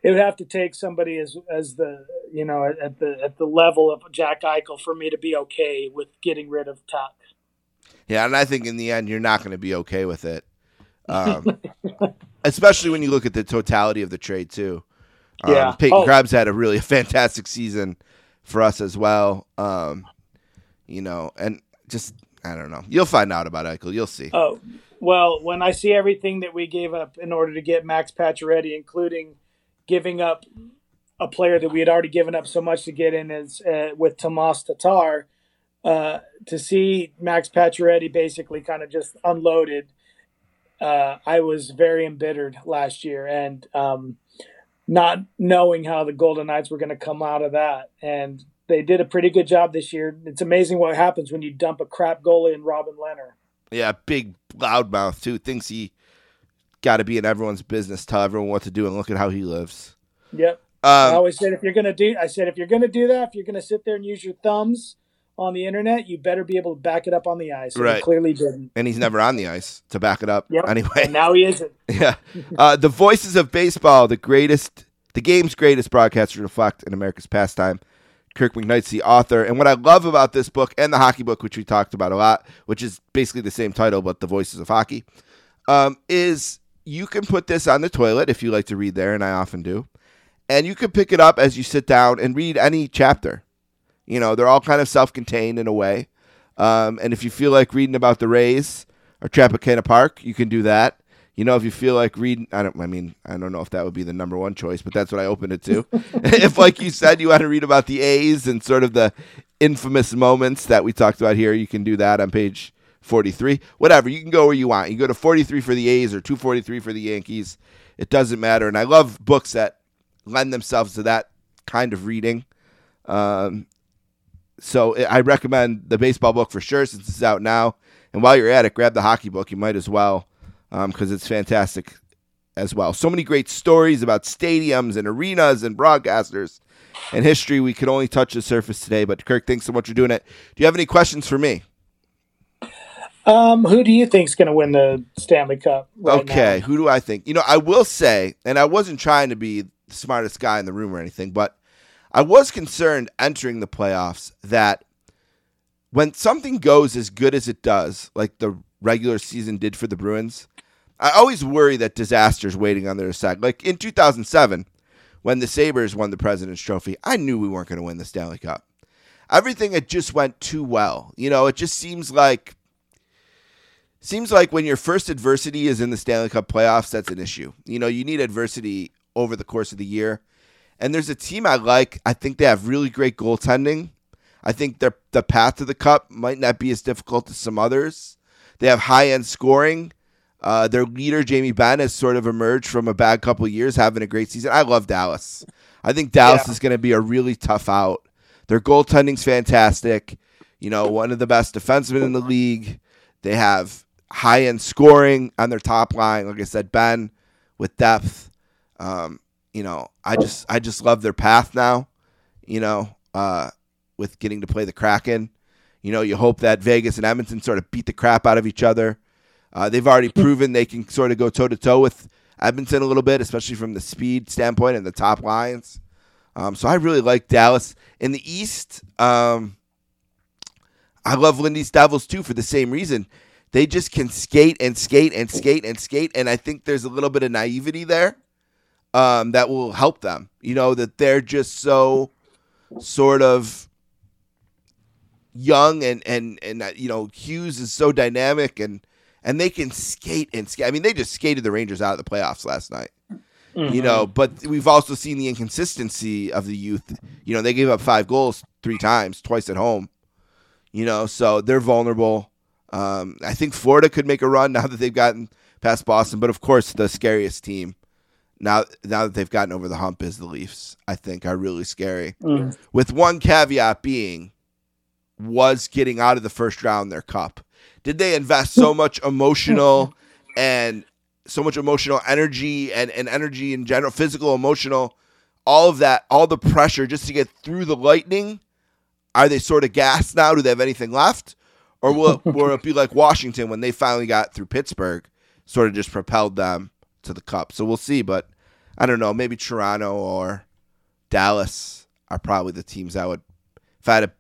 it would have to take somebody as as the you know at the at the level of Jack Eichel for me to be okay with getting rid of Tuch. Yeah, and I think in the end you're not going to be okay with it, um, especially when you look at the totality of the trade too. Um, Yeah. Peyton Oh. Krebs had a really fantastic season for us as well. Um, you know, and just I don't know. You'll find out about Eichel. You'll see. Oh, well, when I see everything that we gave up in order to get Max Pacioretty, including giving up a player that we had already given up so much to get in as uh, with Tomas Tatar, uh, to see Max Pacioretty basically kind of just unloaded, uh, I was very embittered last year and um, not knowing how the Golden Knights were going to come out of that. And they did a pretty good job this year. It's amazing what happens when you dump a crap goalie in Robin Lehner. Yeah, big loudmouth too. Thinks he got to be in everyone's business, tell everyone what to do, and look at how he lives. Yep. I Um, always said if you're gonna do, I said if you're gonna do that, if you're gonna sit there and use your thumbs on the internet, you better be able to back it up on the ice. Right. clearly didn't. and he's never on the ice to back it up. Yep. Anyway, And now he isn't. Yeah. Uh, the voices of baseball, the greatest, the game's greatest broadcasters reflect in America's pastime. Kirk McKnight's the author. And what I love about this book and the hockey book, which we talked about a lot, which is basically the same title, but the voices of hockey, um, is you can put this on the toilet if you like to read there, and I often do. And you can pick it up as you sit down and read any chapter. You know, they're all kind of self contained in a way. Um, and if you feel like reading about the Rays or Tropicana Park, you can do that. You know, if you feel like reading, I don't. I mean, I don't know if that would be the number one choice, but that's what I opened it to. if, like you said, you want to read about the A's and sort of the infamous moments that we talked about here, you can do that on page forty-three. Whatever, you can go where you want. You go to forty-three for the A's or two forty-three for the Yankees. It doesn't matter. And I love books that lend themselves to that kind of reading. Um, so I I recommend the baseball book for sure since it's out now. And while you're at it, grab the hockey book. You might as well because it's fantastic as well. So many great stories about stadiums and arenas and broadcasters and history. We could only touch the surface today. But Kirk, thanks so much for doing it. Do you have any questions for me? Um, who do you think's going to win the Stanley Cup? Right okay, now? who do I think? You know, I will say, and I wasn't trying to be the smartest guy in the room or anything, but I was concerned entering the playoffs that when something goes as good as it does, like the regular season did for the Bruins, I always worry that disaster's waiting on their side. Like in 2007, when the Sabres won the President's Trophy, I knew we weren't going to win the Stanley Cup. Everything had just went too well. You know, it just seems like seems like when your first adversity is in the Stanley Cup playoffs, that's an issue. You know, you need adversity over the course of the year. And there's a team I like. I think they have really great goaltending. I think their the path to the cup might not be as difficult as some others. They have high end scoring. Uh, their leader Jamie Benn has sort of emerged from a bad couple of years, having a great season. I love Dallas. I think Dallas Yeah. is going to be a really tough out. Their goaltending's fantastic. You know, one of the best defensemen in the league. They have high end scoring on their top line. Like I said, Benn with depth. Um, you know, I just I just love their path now. You know, uh, with getting to play the Kraken. You know, you hope that Vegas and Edmonton sort of beat the crap out of each other. Uh, they've already proven they can sort of go toe to toe with Edmonton a little bit, especially from the speed standpoint and the top lines. Um, so I really like Dallas in the East. Um, I love Lindy's Devils too for the same reason. They just can skate and skate and skate and skate, and I think there's a little bit of naivety there um, that will help them. You know that they're just so sort of young and and and uh, you know Hughes is so dynamic and and they can skate and skate. I mean, they just skated the Rangers out of the playoffs last night. You know, but we've also seen the inconsistency of the youth. You know, they gave up five goals three times, twice at home. You know, so they're vulnerable. Um, I think Florida could make a run now that they've gotten past Boston, but of course the scariest team now now that they've gotten over the hump is the Leafs. I think are really scary. Mm. With one caveat being, was getting out of the first round their cup. Did they invest so much emotional and so much emotional energy and, and energy in general, physical, emotional, all of that, all the pressure just to get through the lightning? Are they sort of gassed now? Do they have anything left? Or will, will it be like Washington when they finally got through Pittsburgh, sort of just propelled them to the cup? So we'll see. But I don't know. Maybe Toronto or Dallas are probably the teams I would, if I had to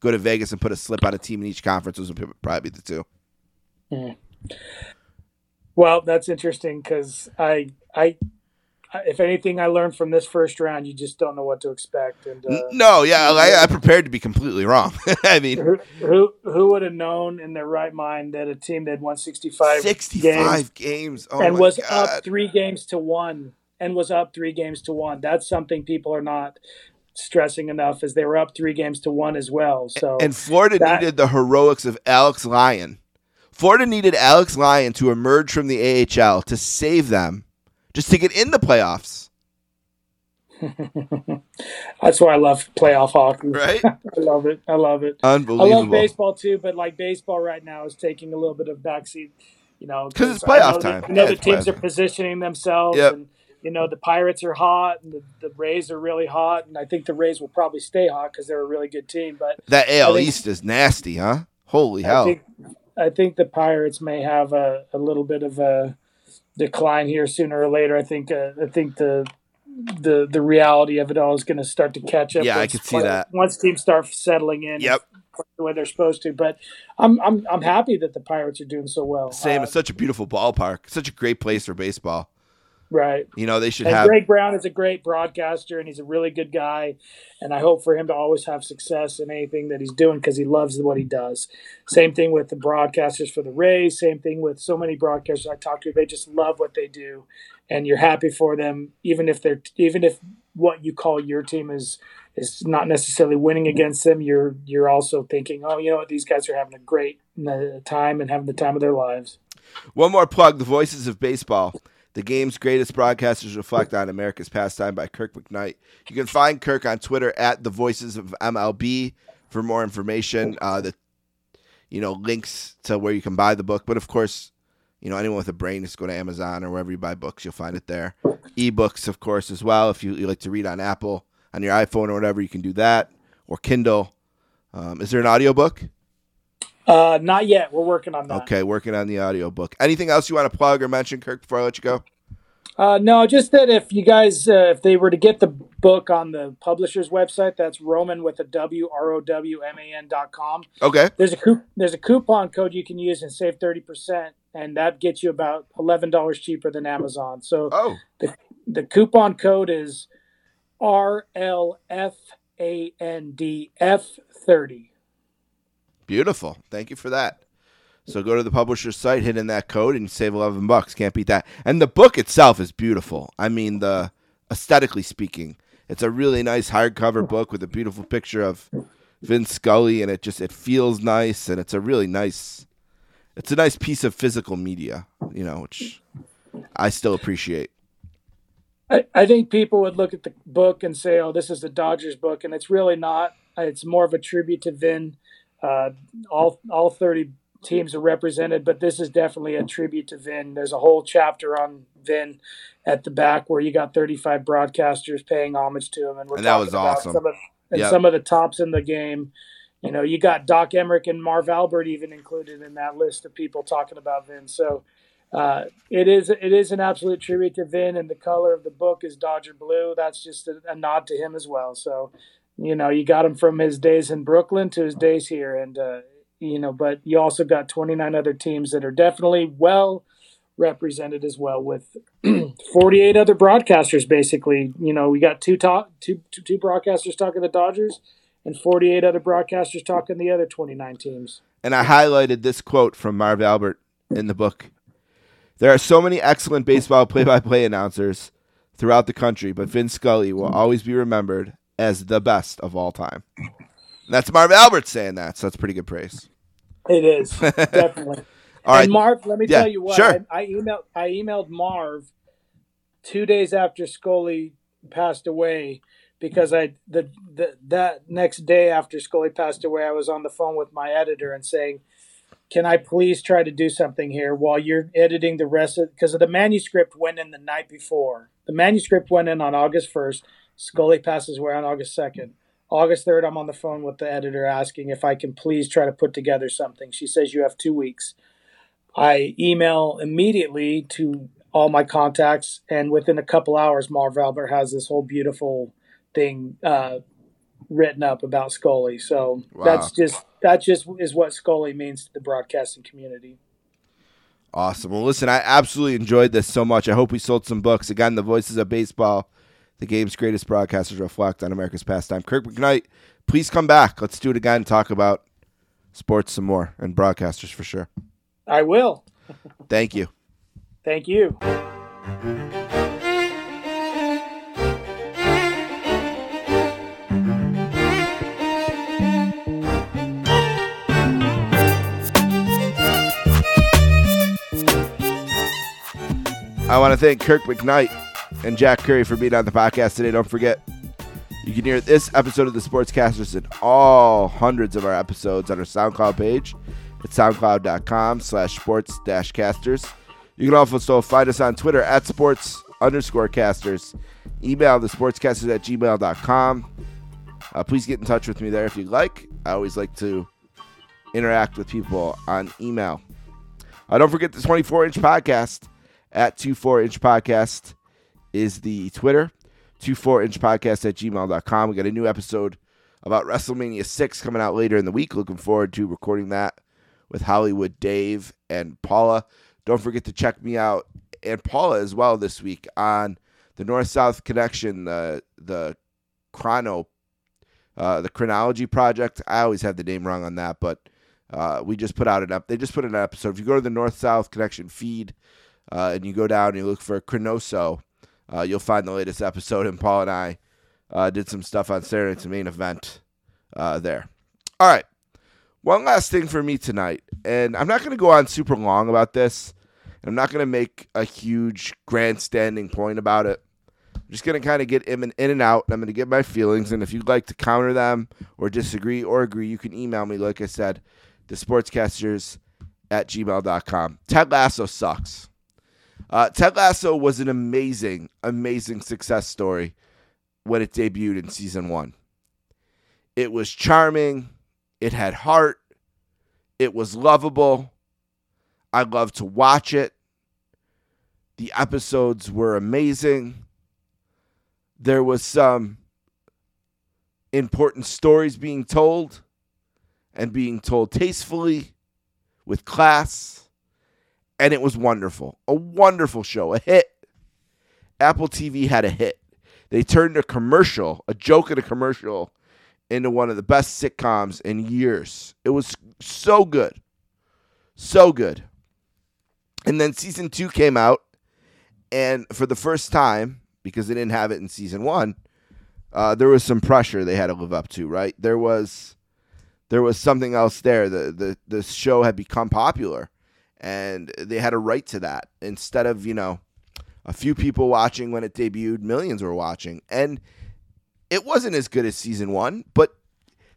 go to Vegas and put a slip on a team in each conference, those would probably be the two. Hmm. Well, that's interesting because I, I- if anything, I learned from this first round, you just don't know what to expect. And uh, no, yeah, I, I prepared to be completely wrong. I mean, who, who who would have known in their right mind that a team that won 65, 65 games games, oh and was God. up three games to one and was up three games to one. That's something people are not stressing enough as they were up three games to one as well. So And Florida that- needed the heroics of Alex Lyon. Florida needed Alex Lyon to emerge from the AHL to save them, just to get in the playoffs, that's why I love playoff hockey. right? I love it. I love it. Unbelievable. I love baseball too, but like baseball right now is taking a little bit of backseat. You know, because it's playoff time. I know the it's teams are positioning themselves, Yep. and you know the Pirates are hot, and the, the Rays are really hot, and I think the Rays will probably stay hot because they're a really good team. But That AL think- East is nasty, huh? Holy I hell. think I think the Pirates may have a, a little bit of a decline here sooner or later. I think uh, I think the the the reality of it all is going to start to catch up. Yeah, I could see that. once teams start settling in. Yep. The way they're supposed to, but I'm I'm I'm happy that the Pirates are doing so well. Same. Uh, It's such a beautiful ballpark. Such a great place for baseball. Right. You know, they should And have. Greg Brown is a great broadcaster, and he's a really good guy. And I hope for him to always have success in anything that he's doing because he loves what he does. Same thing with the broadcasters for the Rays. Same thing with so many broadcasters I talk to. They just love what they do, and you're happy for them, even if they're even if what you call your team is is not necessarily winning against them. You're you're also thinking, oh, you know what, these guys are having a great uh, time and having the time of their lives. One more plug The Voices of Baseball. The game's greatest broadcasters reflect on America's pastime by Kirk McKnight. You can find Kirk on Twitter at The Voices of MLB for more information. Uh, the you know links to where you can buy the book, but of course, you know anyone with a brain just go to Amazon or wherever you buy books, you'll find it there. Ebooks, of course, as well. If you, you like to read on Apple on your iPhone or whatever, you can do that or Kindle. Um, is there an audiobook? Uh, not yet. We're working on that. Okay, working on the audiobook. Anything else you want to plug or mention, Kirk, before I let you go? Uh, no, just that if you guys, uh, if they were to get the book on the publisher's website, that's Roman with a W R O W M A N dot com. Okay. There's a coup- there's a coupon code you can use and save thirty percent, and that gets you about eleven dollars cheaper than Amazon. So Oh, the coupon code is R L F A N D F thirty. Beautiful. Thank you for that. So go to the publisher's site, hit in that code, and save eleven bucks. Can't beat that. And the book itself is beautiful. I mean, the aesthetically speaking, it's a really nice hardcover book with a beautiful picture of Vin Scully, and it just it feels nice, and it's a really nice. It's a nice piece of physical media, you know, which I still appreciate. I, I think people would look at the book and say, "Oh, this is the Dodgers book," and it's really not. It's more of a tribute to Vin. Uh, all all thirty teams are represented, but this is definitely a tribute to Vin. There's a whole chapter on Vin at the back where you got 35 broadcasters paying homage to him, and And that was awesome. Some of, and Yep. some of the tops in the game. You know, you got Doc Emrick and Marv Albert even included in that list of people talking about Vin. So uh, it is it is an absolute tribute to Vin, and the color of the book is Dodger blue. That's just a, a nod to him as well. So, you know, you got him from his days in Brooklyn to his days here, and uh, you know, but you also got 29 other teams that are definitely well represented as well with 48 other broadcasters. Basically, you know, we got two talk two two, two broadcasters talking the Dodgers. And 48 other broadcasters talking the other 29 teams. and I highlighted this quote from Marv Albert in the book. There are so many excellent baseball play-by-play announcers throughout the country, but Vin Scully will always be remembered as the best of all time. That's Marv Albert saying that, so that's pretty good praise. It is definitely. All right. And Marv, let me Yeah, tell you what. sure. I, I emailed I emailed Marv two days after Scully passed away because I the, the that next day after Scully passed away, I was on the phone with my editor and saying, "Can I please try to do something here while you're editing the rest of because the manuscript went in the night before. The manuscript went in on August first. Scully passes away on August second. August 3rd, I'm on the phone with the editor asking if I can please try to put together something. She says, You have two weeks. I email immediately to all my contacts, and within a couple hours, Marv Albert has this whole beautiful thing uh, written up about Scully. So Wow. that's just that just is what Scully means to the broadcasting community. Awesome. Well, listen, I absolutely enjoyed this so much. I hope we sold some books. Again, the voices of baseball, the game's greatest broadcasters reflect on America's pastime. Kirk McKnight, please come back. Let's do it again and talk about sports some more and broadcasters for sure. I will. Thank you. Thank you. I want to thank Kirk McKnight and Jack Curry for being on the podcast today. Don't forget, you can hear this episode of the Sportscasters and all hundreds of our episodes on our SoundCloud page at soundcloud.com slash sports dash casters. You can also find us on Twitter at sports underscore casters. Email the sportscasters at gmail.com. Uh, please get in touch with me there if you'd like. I always like to interact with people on email. Uh, don't forget the 24 inch podcast at 24 inch podcast is the Twitter. 24 inch podcast at gmail.com. We got a new episode about WrestleMania 6 coming out later in the week. Looking forward to recording that with Hollywood Dave and Paula. Don't forget to check me out and Paula as well this week on the North South Connection, the the chrono, uh, the chronology project. I always have the name wrong on that, but uh, we just put out an up. They just put an episode. If you go to the North South Connection feed uh, and you go down and you look for Chronoso, uh, you'll find the latest episode. And Paul and I uh, did some stuff on Saturday main event uh, there. All right. One last thing for me tonight, and I'm not going to go on super long about this. I'm not going to make a huge grandstanding point about it. I'm just going to kind of get in and, in and out, and I'm going to get my feelings. And if you'd like to counter them or disagree or agree, you can email me, like I said, the sportscasters at gmail.com. Ted Lasso sucks. Uh, Ted Lasso was an amazing, amazing success story when it debuted in season one. It was charming. It had heart. It was lovable. I loved to watch it. The episodes were amazing. There was some important stories being told and being told tastefully with class. And it was wonderful. A wonderful show, a hit. Apple TV had a hit. They turned a commercial, a joke in a commercial, into one of the best sitcoms in years. It was so good. So good. And then season two came out, and for the first time, because they didn't have it in season one, uh, there was some pressure they had to live up to, right? There was there was something else there. The the the show had become popular and they had a right to that. Instead of, you know, a few people watching when it debuted, millions were watching. And it wasn't as good as season one, but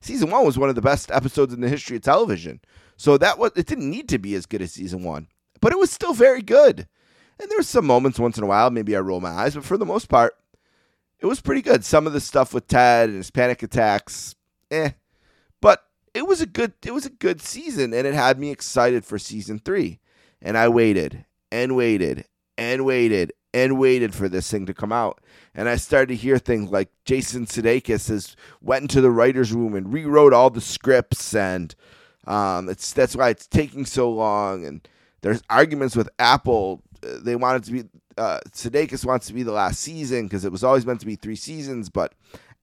season one was one of the best episodes in the history of television. So that was it didn't need to be as good as season one, but it was still very good. And there were some moments once in a while, maybe I roll my eyes, but for the most part, it was pretty good. Some of the stuff with Ted and his panic attacks, eh. It was a good it was a good season and it had me excited for season 3. And I waited and waited and waited and waited for this thing to come out. And I started to hear things like Jason Sudeikis has went into the writers' room and rewrote all the scripts, and um, it's that's why it's taking so long. And there's arguments with Apple. They wanted to be uh, Sudeikis wants to be the last season because it was always meant to be three seasons, but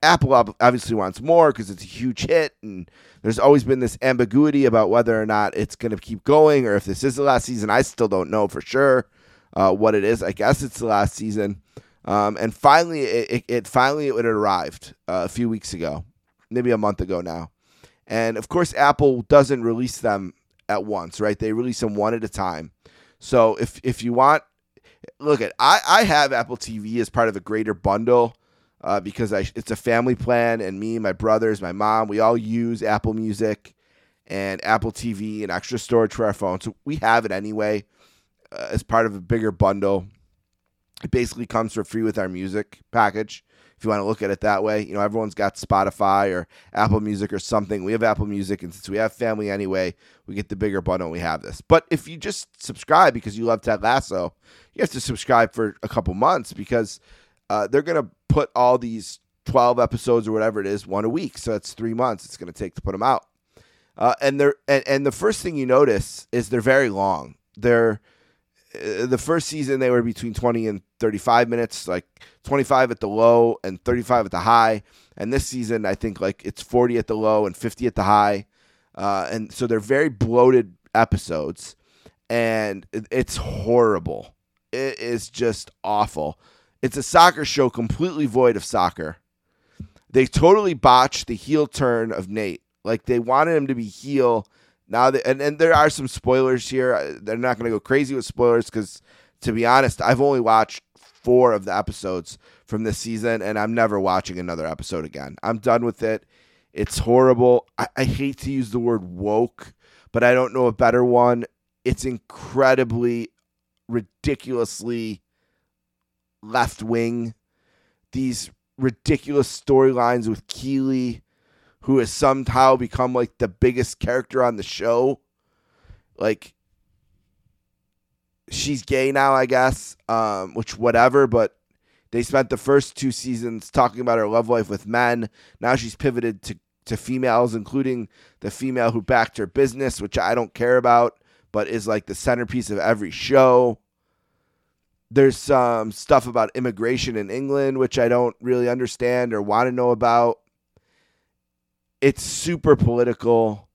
Apple obviously wants more because it's a huge hit, and there's always been this ambiguity about whether or not it's going to keep going or if this is the last season. I still don't know for sure uh, what it is. I guess it's the last season. Um, and finally, it, it, it finally it arrived uh, a few weeks ago, maybe a month ago now. And of course, Apple doesn't release them at once, right? They release them one at a time. So if if you want, look at I I have Apple TV as part of a greater bundle. Uh, because I, it's a family plan, and me, my brothers, my mom, we all use Apple Music and Apple TV and extra storage for our phone. So we have it anyway uh, as part of a bigger bundle. It basically comes for free with our music package. If you want to look at it that way, you know, everyone's got Spotify or Apple Music or something. We have Apple Music, and since we have family anyway, we get the bigger bundle we have this. But if you just subscribe because you love Ted Lasso, you have to subscribe for a couple months because uh, they're going to put all these 12 episodes or whatever it is one a week. So it's three months it's going to take to put them out. Uh, and they're and, and the first thing you notice is they're very long. They're uh, the first season they were between 20 and 35 minutes like 25 at the low and 35 at the high and this season i think like it's 40 at the low and 50 at the high uh, and so they're very bloated episodes and it's horrible it is just awful it's a soccer show completely void of soccer they totally botched the heel turn of nate like they wanted him to be heel now, and, and there are some spoilers here. Uh, they're not going to go crazy with spoilers because, to be honest, I've only watched four of the episodes from this season, and I'm never watching another episode again. I'm done with it. It's horrible. I, I hate to use the word woke, but I don't know a better one. It's incredibly, ridiculously left wing. These ridiculous storylines with Keeley who has somehow become like the biggest character on the show. Like she's gay now, I guess. Um, which whatever, but they spent the first two seasons talking about her love life with men. Now she's pivoted to to females, including the female who backed her business, which I don't care about, but is like the centerpiece of every show. There's some stuff about immigration in England, which I don't really understand or want to know about it's super political.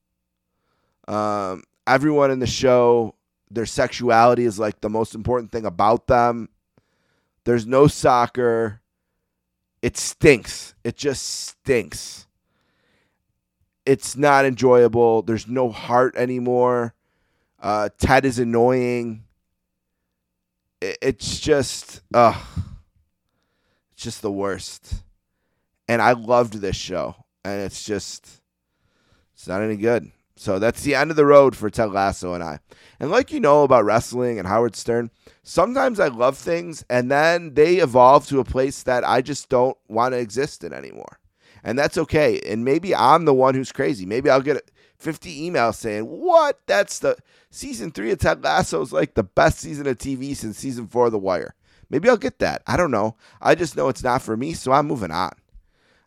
Um, everyone in the show, their sexuality is like the most important thing about them. There's no soccer. It stinks. It just stinks. It's not enjoyable. There's no heart anymore. Uh, Ted is annoying. It, it's just, uh, it's just the worst. And I loved this show and it's just it's not any good. So that's the end of the road for Ted Lasso and I. And like you know about wrestling and Howard Stern, sometimes I love things and then they evolve to a place that I just don't want to exist in anymore. And that's okay. And maybe I'm the one who's crazy. Maybe I'll get 50 emails saying, What? That's the season three of Ted Lasso is like the best season of TV since season four of The Wire. Maybe I'll get that. I don't know. I just know it's not for me, so I'm moving on.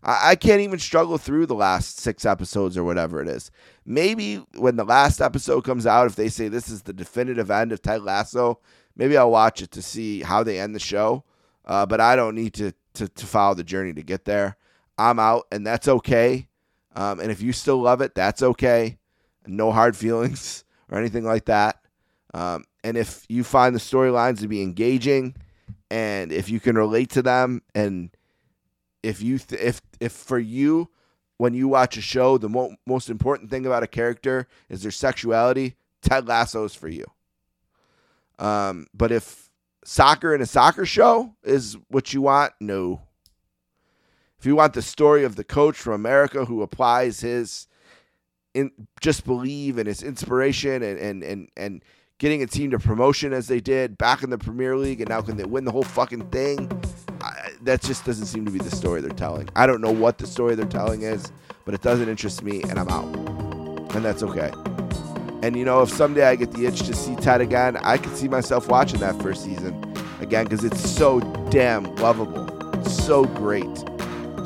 I, I can't even struggle through the last six episodes or whatever it is. Maybe when the last episode comes out, if they say this is the definitive end of Ted Lasso, maybe I'll watch it to see how they end the show. Uh, but I don't need to, to to follow the journey to get there. I'm out, and that's okay. Um, and if you still love it, that's okay. No hard feelings or anything like that. Um, and if you find the storylines to be engaging, and if you can relate to them, and if you th- if if for you when you watch a show the mo- most important thing about a character is their sexuality ted lasso is for you um, but if soccer in a soccer show is what you want no if you want the story of the coach from america who applies his in just believe in his inspiration and and and, and getting a team to promotion as they did back in the Premier League, and now can they win the whole fucking thing? I, that just doesn't seem to be the story they're telling. I don't know what the story they're telling is, but it doesn't interest me, and I'm out. And that's okay. And you know, if someday I get the itch to see Ted again, I could see myself watching that first season again because it's so damn lovable. It's so great.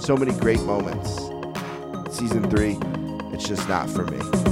So many great moments. Season three, it's just not for me.